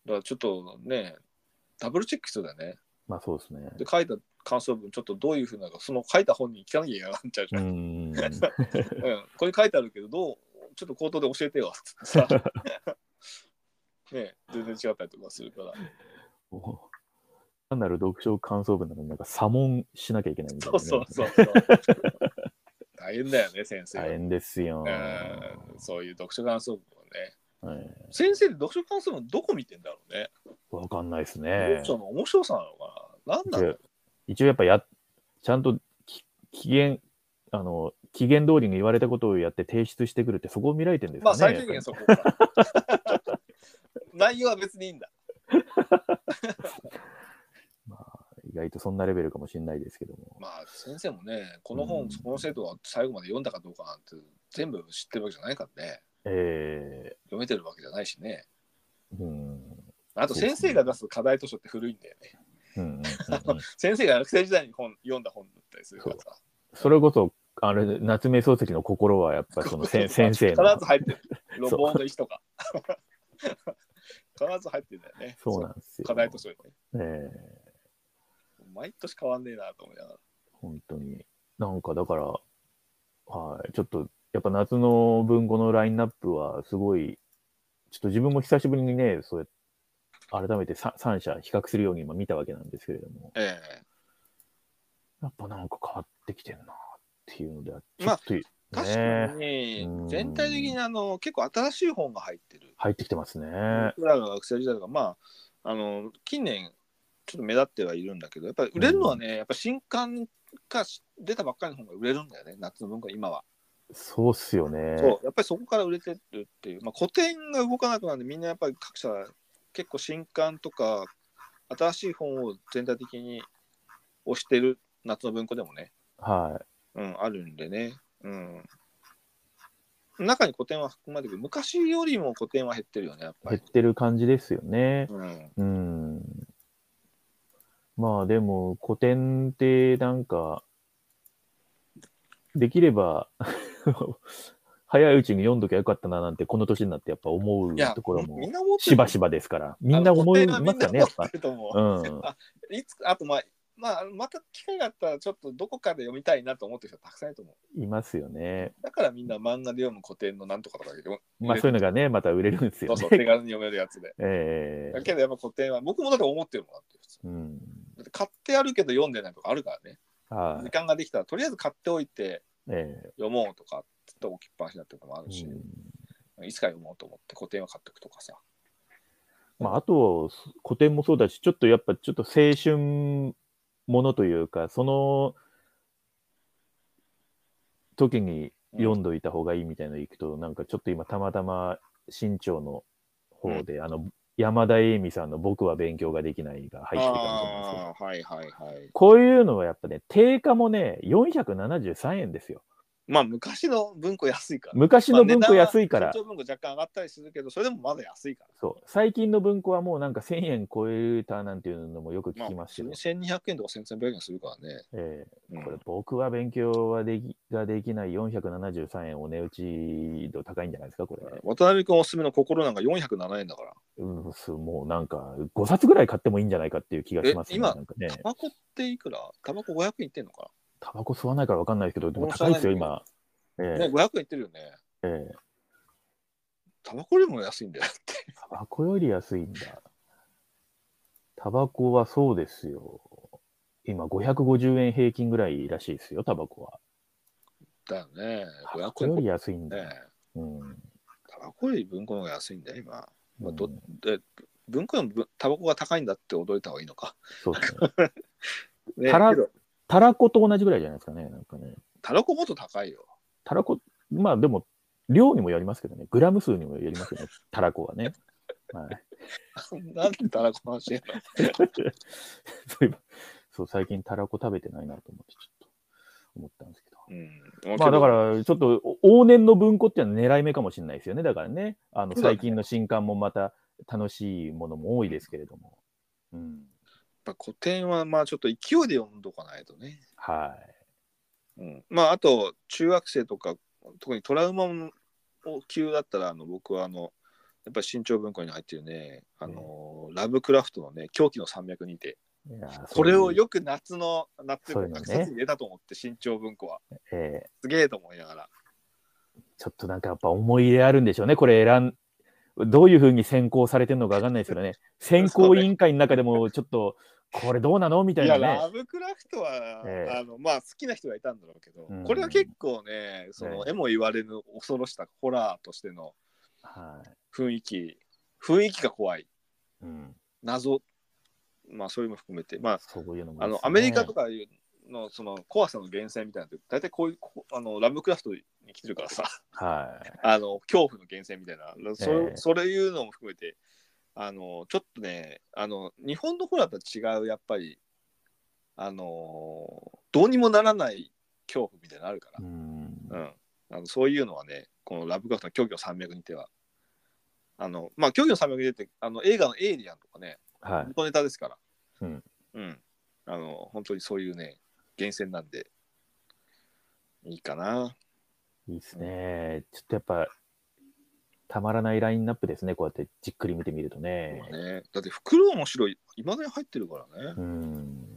だからちょっとね、ダブルチェック必要だよね。まあそうですね。で、書いた感想文、ちょっとどういうふうなのか、その書いた本に聞かなきゃいけなくなっちゃうじうゃん。ん。うん、これ書いてあるけど、どうちょっと口頭で教えてよ。つってさね全然違ったりとかするから。単なる読書感想文なのになんか査問しなきゃいけないみたいな、ね。そうそうそう。[laughs] 大変だよね、先生は。大変ですよ。うんそういう読書感想文をね。はい先生で読書感想文どこ見てんだろうね。わかんないですね読。書の面白さなのかな。なんなの一応やっぱや、ちゃんとき期限、あの期限通りに言われたことをやって提出してくるって、そこを見られてるんですまあかね。最低限そこ。[laughs] 内容は別にいいんだ。[laughs] まあ、意外とそんなレベルかもしれないですけども。まあ先生もね、この本、うんこの生徒が最後まで読んだかどうかなんて全部知ってるわけじゃないからね。え読めてるわけじゃないしね。ーうんあと先生が出す課題図書って古いんだよね。うんうんうんうん [laughs] 先生が学生時代に本読んだ本だったりするからさ。それこそ、あれ、夏目漱石の心はやっぱり [laughs] そのせ先生の必ず。入ってる。ロボの石とか。必ず入ってるんだよね。そうなんですよ。課題図書にね。ええ毎年変わんねえなと思いながら。本当に。なんかだから、はい、ちょっと、やっぱ夏の文庫のラインナップはすごい、ちょっと自分も久しぶりにね、そうやって改めて 3, 社比較するように今見たわけなんですけれども、えやっぱなんか変わってきてるなっていうので、ちょまあっと、え確かね、にうん全体的にあの結構新しい本が入ってる。入ってきてますね。僕らが学生時代とか、まあ、あの近年ちょっと目立ってはいるんだけど、やっぱり売れるのはね、やっぱ新刊が出たばっかりの本が売れるんだよね、夏の文庫今は。そうっすよね。そう、やっぱりそこから売れてるっていう、まあ、古典が動かなくなるんで、みんなやっぱり各社、結構新刊とか、新しい本を全体的に推してる夏の文庫でもね、はうん、あるんでね。うん。中に古典は含まれてくる。昔よりも古典は減ってるよね、やっい。ぱり減っ。てる感じですよね。うん。うん。まあでも古典ってなんか、できれば [laughs] 早いうちに読んどきゃよかったななんてこの年になってやっぱ思うところもしばしばですから。みんな思いますよね、やっぱう。うん。あいつあとまあ、まあ、また機会があったら、ちょっとどこかで読みたいなと思ってる人たくさんいると思う。いますよね。だからみんな漫画で読む古典のなんとかとかまあそういうのがね、また売れるんですよそうそう、手ね。軽に読めるやつで。[laughs] ええだけどやっぱ古典は、僕もだって思ってるもんだって普通。うん。だって買ってあるけど読んでないとかあるからね。は時間ができたら、とりあえず買っておいてい。え読もうとか、ずっと置きっぱなしになってるのもあえるし、うんいつか読もうと思って古典は買っておくとかさ。まああと、古典もそうだし、ちょっとやっぱちょっと青春ものというか、その時に読んどいた方がいいみたいなのいくと、なんかちょっと今たまたま新潮の方で、あの、山田栄美さんの僕は勉強ができないが入ってたみたいなんですけど、ああー、はいはいはい。こういうのはやっぱね、定価もね、473円ですよ。まあ昔の文庫安いから。昔の文庫安いから文庫若干上がったりするけど、それでもまだ安いから。そう。最近の文庫はもうなんか1000円超えたなんていうのもよくまあ、聞きますけど、1200円とか1300円するからね。えうんーこれ僕は勉強はできができない473円お値打ち度高いんじゃないですか、これ。渡辺君おすすめの心なんか407円だから。うん、もうなんか5冊ぐらい買ってもいいんじゃないかっていう気がしますね。え今ねタ。バコっていくら？タバコ500円いってんのかタバコ吸わないから分かんないですけど、でも高いですよ、今。えね、500円いってるよね。えータバコよりも安いんだよって。タバコより安いんだ。タバコはそうですよ。今550円平均ぐらいらしいですよ、タバコは。だよね。500タバコより円安いんだ。ね。うん。タバコより文庫の方が安いんだよ、今。まあ、どうんで文庫のぶタバコが高いんだって驚いた方がいいのか。そうですね。[laughs] ね、たらけどタラコと同じぐらいじゃないですかね。なんかね。タバコもっと高いよ。タラコ、まあでも、量にもよりますけどね。グラム数にもよりますよね。[laughs] タラコはね。はい。なんでタバコの話やのそういえば、[laughs] そう、最近タラコ食べてないなと思って、ちょっと思ったんですけど。うん。まあだから、ちょっとお往年の文庫っていうのは狙い目かもしれないですよね。だからね、あの最近の新刊もまた楽しいものも多いですけれども。うん。やっぱ古典はまあちょっと勢いで読んどかないとね。はい。うん、まああと中学生とか特にトラウマ級だったらあの僕はあのやっぱり新潮文庫に入ってるねあの、ラブクラフトのね狂気の山脈にてこれを、よく夏の夏のね学冊に入れたと思って新潮文庫はえーすげえと思いながらちょっとなんかやっぱ思い入れあるんでしょうね。これ選ん、どういうふうに選考されてるのかわかんないですけどね。[laughs] 選考委員会の中でもちょっと、これどうなの？みたいないやラね。ブクラフトは、ええ。あのまあ好きな人がいたんだろうけど、うん。これは結構ねそのええ。絵も言われぬ恐ろしさホラーとしてのはい。雰囲気雰囲気が怖い。うん。謎。まあそういうのも含めて。まあそういうね、あのアメリカとかいうのその怖さの源泉みたいなのって大体こういうこあのラブクラフトに来てるからさ。はい。あの恐怖の源泉みたいな。そ,、ええ。それいうのも含めてあのちょっとねあの日本のホラーとは違うやっぱりあのどうにもならない恐怖みたいなのあるから。う、ん。うん、あのそういうのはねこのラブクラフトの虚偽の山脈にては。あのまあ虚偽の山脈にてあの映画の「エイリアン」とかねはい。元ネタですから。うん、うん、あの本当にそういうね源泉なんでいいかな。いいですね。ちょっとやっぱ、たまらないラインナップですね。こうやってじっくり見てみるとね。ねだって袋面白いいまだに入ってるからねうん。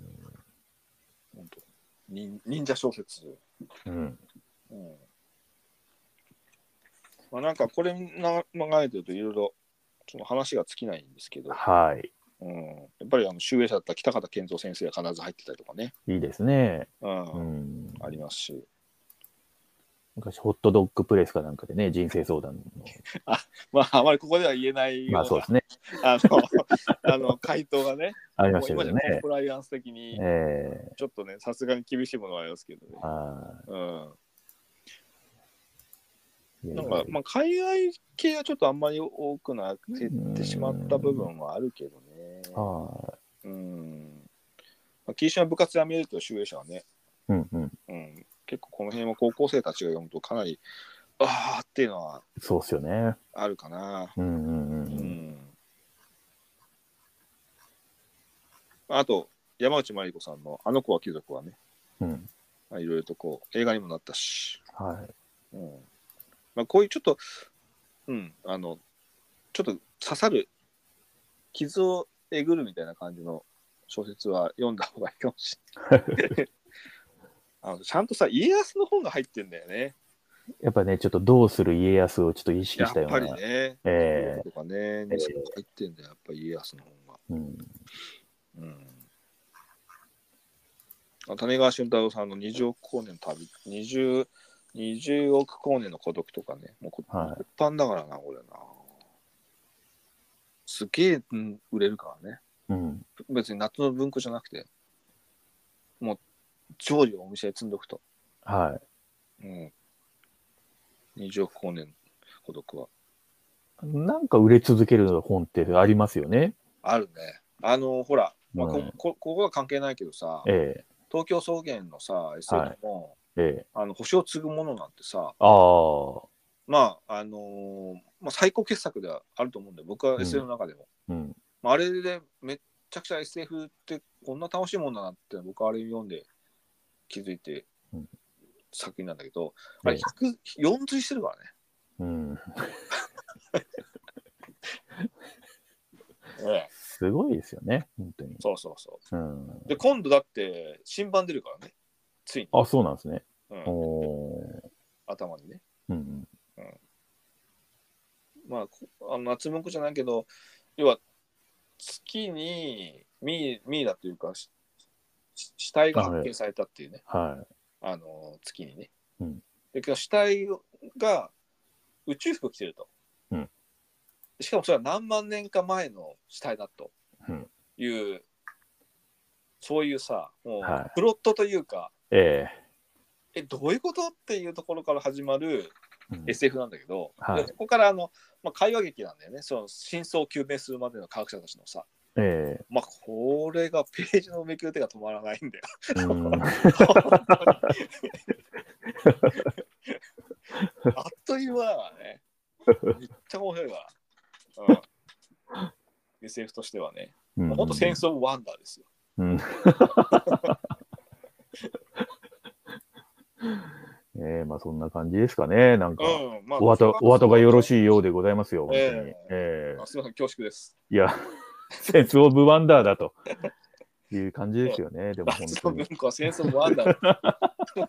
本当忍忍者小説うん。うんまあなんかこれな考えてるといろいろその話が尽きないんですけど、はい。うん、やっぱりあの集英社だったら北方健三先生が必ず入ってたりとかね、いいですね。うんうん。ありますし昔、ホットドッグプレスかなんかでね、人生相談の。[laughs] まああまりここでは言えないような、まあそうですね。[laughs] あのあの回答がねありましたけどねコンプ。ライアンス的にええちょっとねさすがに厳しいものはありますけどね、はうん、い。なんか、まあ、海外系はちょっとあんまり多くなってしまった部分はあるけどね。はうん。まあ、禁止の部活やめると集英社はね、い。うんうん。うん、結構この辺は高校生たちが読むとかなり、あーっていうのはそうっすよね。あるかな。うんうんう。うんん。あと、山内まりこさんのあの子は貴族はね、うん。まあいろいろとこう映画にもなったし、はい。うんまあ、こういうちょっと、うん、あの、ちょっと刺さる、傷をえぐるみたいな感じの小説は読んだ方がいいかもしれない。[laughs] あのちゃんとさ、家康の本が入ってんだよね。やっぱね、ちょっとどうする家康をちょっと意識やっしたような。ぱりね。えとかね、入ってんだよ、やっぱ家康の本が。えうん。うん。あ種川俊太郎さんの20億光年の旅、20、20億光年の孤独とかね、もう一般だからな、これな。すげえ、うん売れるからね。うん。別に夏の文庫じゃなくて、もう、常時お店で積んどくと。はうん。20億光年孤独は。い。なんか売れ続ける本ってありますよね。あるね。あの、ほら、まあこうんこここは関係ないけどさ、え東京草原のさ、SF も、えええあの星を継ぐものなんてさ、ああ。まあ、あのーまあ、最高傑作ではあると思うんで、僕はうん SF の中でも。うん。まあ、あれでめっちゃくちゃ SF ってこんな楽しいもんだなって僕はあれ読んで気づいてうん作品なんだけど、あれえ104髄してるからね。うん。[laughs] ええすごいですよね。本当に。そうそうそうん。う。で、今度だって新版出るからね。ついに。あ、そうなんですね。うんおー頭にね。うん。まあこ、あの夏文庫じゃないけど、要は月にミイミイラというか、体が発見されたっていうね、はあの月にね。うん。でけど死体が宇宙服着てると。うん。しかもそれは何万年か前の死体だと。うん。いう、そういうさ、もうはい。プロットというか、い。え。え、どういうことっていうところから始まる SF なんだけど、はい。でここからあの、まあ、会話劇なんだよね、その真相を究明するまでの科学者たちのさ、えまあ、これがページのめくる手が止まらないんだよ。えうん。あっという間だね。めっちゃ面白いから。うん。SF としてはね。うんもうほんとセンスオブワンダーですよ。うん。ええまあそんな感じですかね。なんか、うん。まあお後、お後がよろい。しいようでございますよ、本当に。えええあすみません、恐縮です。いや、 Sense of Wonder だと [laughs] いう感じですよね。でも本当に。 Sense of Wonder。[laughs]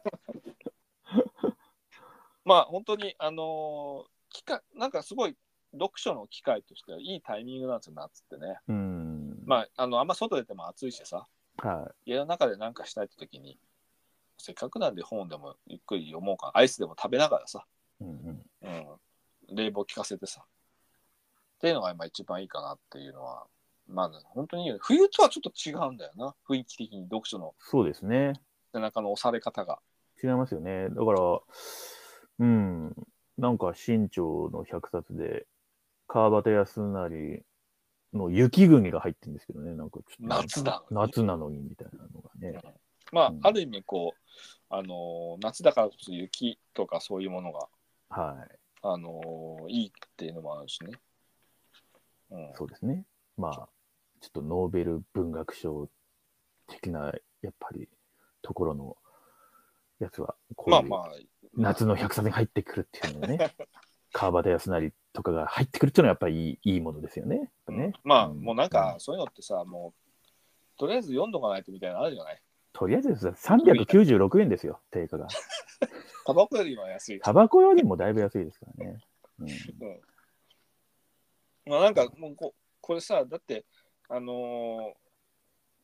まあ本当に、あのー機会、なんかすごい読書の機会としてはいいタイミングなんですよ、夏ってね。うん。まあ、あの、あんま外出ても暑いしさ、は家の中で何かしたいって時に、せっかくなんで本でもゆっくり読もうかアイスでも食べながらさ、い。うんうんうん、冷房効かせてさっていうのが今一番いいかなっていうのはまあ本当に冬とはちょっと違うんだよな雰囲気的に読書のそうですね。背中の押され方が。違いますよね。だから、うん、なんか新潮の100冊で、川端康成の雪国が入ってるんですけどね、なんかちょっと夏だ。夏なのにみたいなのがね。まあ、うんある意味こう、あのー夏だからこそ雪とかそういうものが、はい。あのーいいっていうのもあるしね。うん、そうですね。まあ、ちょっとノーベル文学賞的な、やっぱり、ところのやつは、こういうまあまあ、夏の百冊に入ってくるっていうのはね、[laughs] 川端康成とかが入ってくるっていうのはやっぱりいいいいものですよね。ねまあ、うんもうなんか、そういうのってさ、もう、とりあえず読んどかないとみたいなのあるじゃない？とりあえず396円ですよ、定価が。[laughs] タバコよりは安い。タバコよりもだいぶ安いですからね。うんうん。まあなんか、もうここれさ、だって、あのー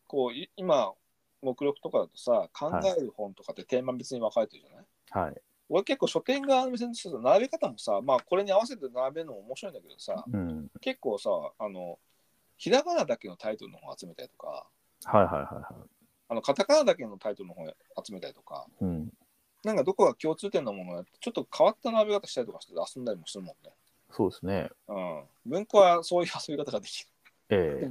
こう、い今、目録とかだとさ、考える本とかってテーマ別に分かれてるじゃない、はい。俺結構書店側の目線としてさ並べ方もさ、まあこれに合わせて並べるのも面白いんだけどさ、うん。結構さ、あの、ひらがなだけのタイトルの本集めたりとか、はいはいはいはあのカタカナだけのタイトルの本集めたりとか、い。うん。なんかどこが共通点のものをやって、ちょっと変わった並べ方したりとかして遊んだりもするもんね。そうですね。うん。文庫はそういう遊び方ができええ。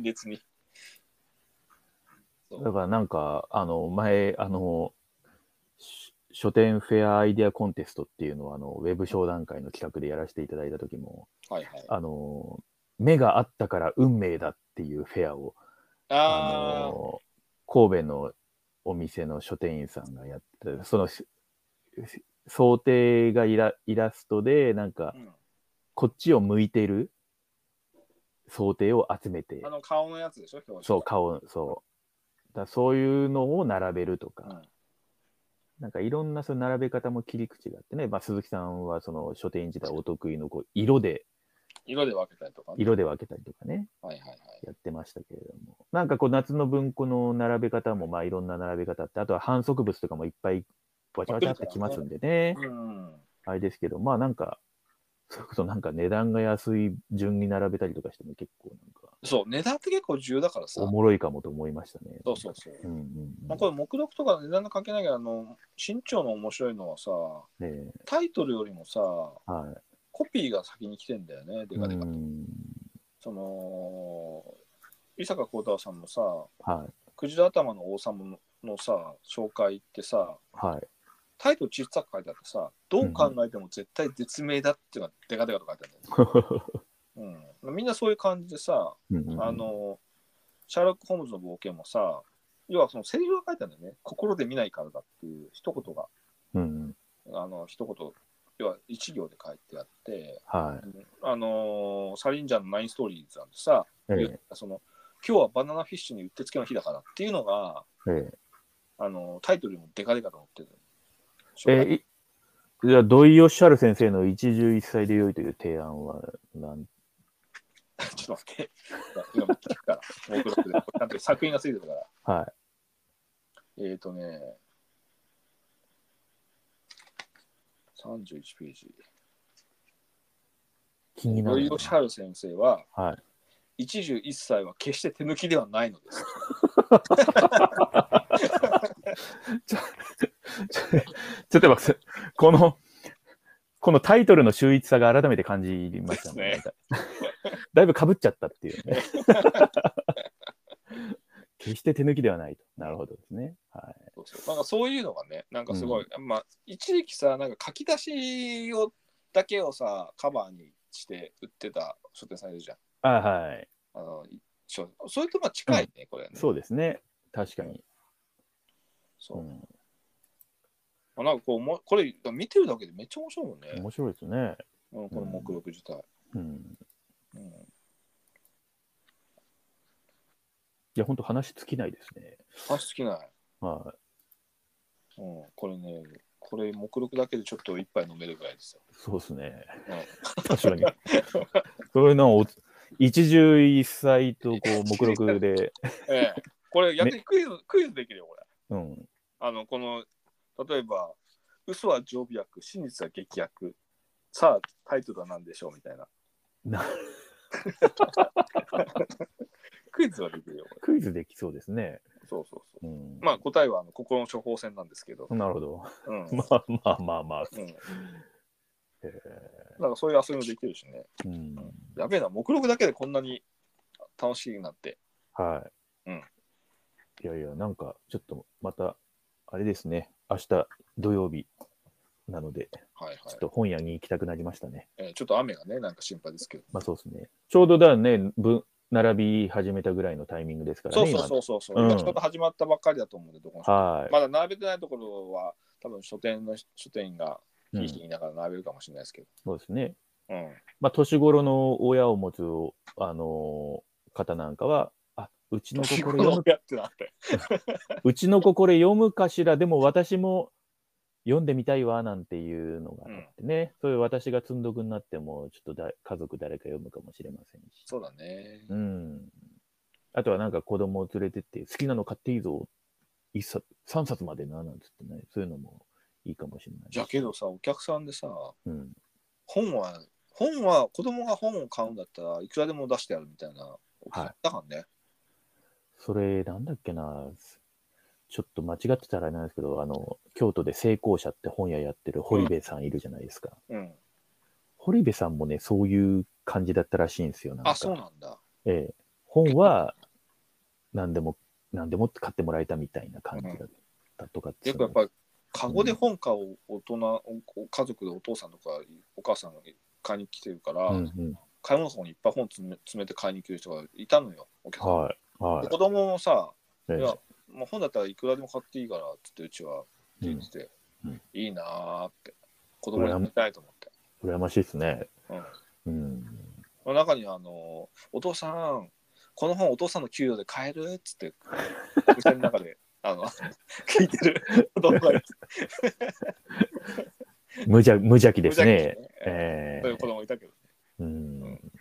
う。だからなんか、あの、前、あの、し書店フェアアイデアコンテストっていうのを、あの、ウェブ商談会の企画でやらせていただいた時も、はいはい。あの、目があったから運命だっていうフェアを、ああの、神戸のお店の書店員さんがやってた、その、し想定がイライラストで、なんかあ、、うん。こっちを向いてる想定を集めて。あ、の顔のやつでしょ、表紙そう、顔、そう。だそういうのを並べるとか、うん。なんかいろんなその並べ方も切り口があってね、まあ、鈴木さんはその書店員時代お得意のこう色で、色で分けたりとかね。色で分けたりとかね、はいはいはい。やってましたけれども、なんかこう夏の文庫の並べ方もまあいろんな並べ方って、あとは反則物とかもいっぱいわちゃわちゃってきますんでね、うん。あれですけど、まあなんか、それこそなんか値段が安い順に並べたりとかしても結構なんかそう、値段って結構重要だからさ。おもろいかもと思いましたね。そうそうそう。うんうんうんまあ、これ目録とか値段の関係ないけど、あの、身長の面白いのはさ、えタイトルよりもさ、えはい。コピーが先に来てんだよね、でかでかと。うんその、伊坂幸太郎さんのさ、はい。クジラ頭の王様のさ、紹介ってさ、はい。タイトル小さく書いてあってさ、どう考えても絶対絶命だっていうのがデカデカと書いてあるんだよね。うん、みんなそういう感じでさ、うんうんあの、シャーロック・ホームズの冒険もさ、要はそのセリフが書いてあるんだよね。心で見ないからだっていう一言が、うんうんあの、一言、要は一行で書いてあって、はあのサリンジャーのナインストーリーズなんてさ、い。え言ったその今日はバナナフィッシュにうってつけの日だからっていうのが、ええあのタイトルもデカデカと載ってる。ええいじゃあ、土井善晴先生の一汁一菜で良いという提案はなん、[laughs] ちょっと待って。今聞くから。目録で。ちゃんと作品がついてるから。はい。えっ、ー、とね、31ページ。気になるな。土井善晴先生は、はい。一汁一菜は決して手抜きではないのです。[laughs] [laughs] ちょちょっと待って、この、このタイトルの秀逸さが改めて感じましたね。だいぶかぶっちゃったっていうね。決して手抜きではないと。なるほどですね。はい。そうなんかそういうのがね、なんかすごい、まあ、一時期さ、なんか書き出しをだけをさ、カバーにして売ってた書店さんいるじゃん。あはい。あのそれとまあ近いね、これね。そうですね。確かに。そうう。ん、あなんかこうも、これ見てるだけでめっちゃ面白いもんね。面白いですね。うん、この目録自体。うん。うん、いや、本当話尽きないですね。話尽きない。はうん、これね、これ目録だけでちょっと一杯飲めるぐらいですよ。い。そうですね。うん、確かに。そういうのを一汁一菜とこう目録で、[laughs] ええ、これ逆にクイズ、クイズできるよ、これ。うん。あの、この、例えば、嘘は常備薬、真実は劇薬。さあ、タイトルは何でしょうみたいな。なクイズはできるよ、こクイズできそうですね。れ。そうそうそう。うん、まあ答えはあの心の処方箋なんですけど。なるほど。うん。[laughs] まあまあまあまあ。うん。えなんかそういう遊びもできるしね。ーうん、やべえな、目録だけでこんなに楽しいなって。はい。うんいやいや、なんか、ちょっとまた、あれですね、明日土曜日なので、はいはいちょっ。と本屋に行きたくなりましたね。えーちょっと雨がね、なんか心配ですけど。まあそうですね。ちょうどだね、ぶ並び始めたぐらいのタイミングですからね、そうそうそうそうそう、うん今ちょうど始まったばっかりだと思うんで、どこはい。まだ並べてないところは、多分書店の書店員がうんひいひい言いながら並べるかもしれないですけど。そうですね。うん。まあ、年頃の親を持つ、あのー方なんかは、あうちの子これ読むやってなって。[laughs] うちの子これ読むかしら、でも私も読んでみたいわなんていうのがあってね、そういう私が積んどくになっても、ちょっとだ家族誰か読むかもしれませんし。そうだね。うん。あとはなんか子供を連れてって、好きなの買っていいぞ、一冊、3冊までな、なんつってね、そういうのもいいかもしれないし。じゃけどさ、お客さんでさ、うん。本は、本は子供が本を買うんだったらいくらでも出してやるみたいな。はいだからね。それ、なんだっけな、ちょっと間違ってたらあれなんですけど、あの、京都で成功者って本屋やってる堀部さんいるじゃないですか。うん。堀部さんもね、そういう感じだったらしいんですよ。なんかあ、そうなんだ。ええ、本は何でも、何でも買ってもらえたみたいな感じだったとかって、よくやっぱり、カゴで本買う大人、お家族でお父さんとかお母さんが買いに来てるから、うんうん、買い物箱にいっぱい本詰め詰めて買いに来る人がいたのよ、お客さん。はい。はで子供もさ、い。や、もう本だったらいくらでも買っていいからっつってうちはって言ってて、うんうんいいなーって子供に見たいと思って、羨ましいですね。うんうん。まあ、中にはあのお父さんこの本お父さんの給料で買えるっつって店の中で [laughs] あの聞いてる子供がいて無邪無邪気ですね。無邪気にねええそういう子供いたけど、うん。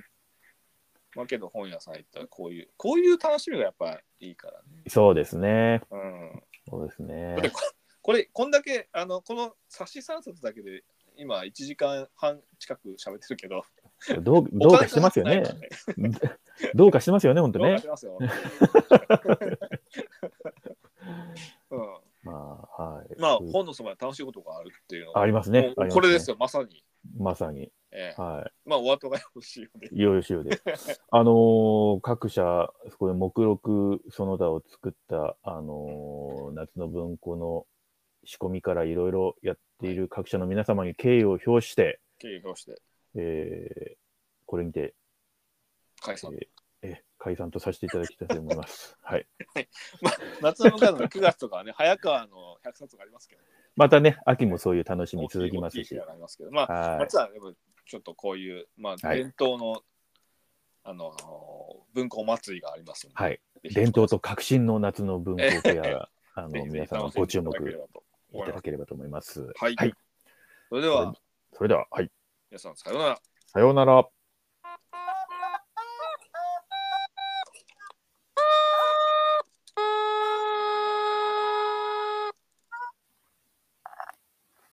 まあ、けど本屋さん行ったらこういうこういう楽しみがやっぱいいからね、そうですね。うん、そうですねだって。ここれこんだけあのこの冊子3冊だけで今1時間半近く喋ってるけどどうどうかしてますよねお。金かかってないからねどうかしてますよね、本当ねどうかし。ますよ。[laughs] うん、まあ、はい。まあ本のそばに楽しいことがあるっていうのがありますねもうありますねこれですよまさに、まさに。ええはまあお後がよろしいようでい。いよいよしようで。[laughs] あのー各社、これ目録その他を作った、あのー夏の文庫の仕込みからいろいろやっている各社の皆様に敬意を表して、経営表してえーこれにて、解散、えーえー解散とさせていただきたいと思います。[laughs] はい。夏の向かうの9月とかはね [laughs] 早川の100冊がありますけどまたね、秋もそういう楽しみ続きますしますけどまあはい。夏はでもちょっとこういう、まあ、はい伝統の、あの文庫祭りがありますので、はい。ぜひ伝統と革新の夏の文庫フェア、[laughs] あの、皆さん楽しんでご注目いただければといただければと思います。はいはい。それではそれでは、はい。皆さんさようなら。さようなら。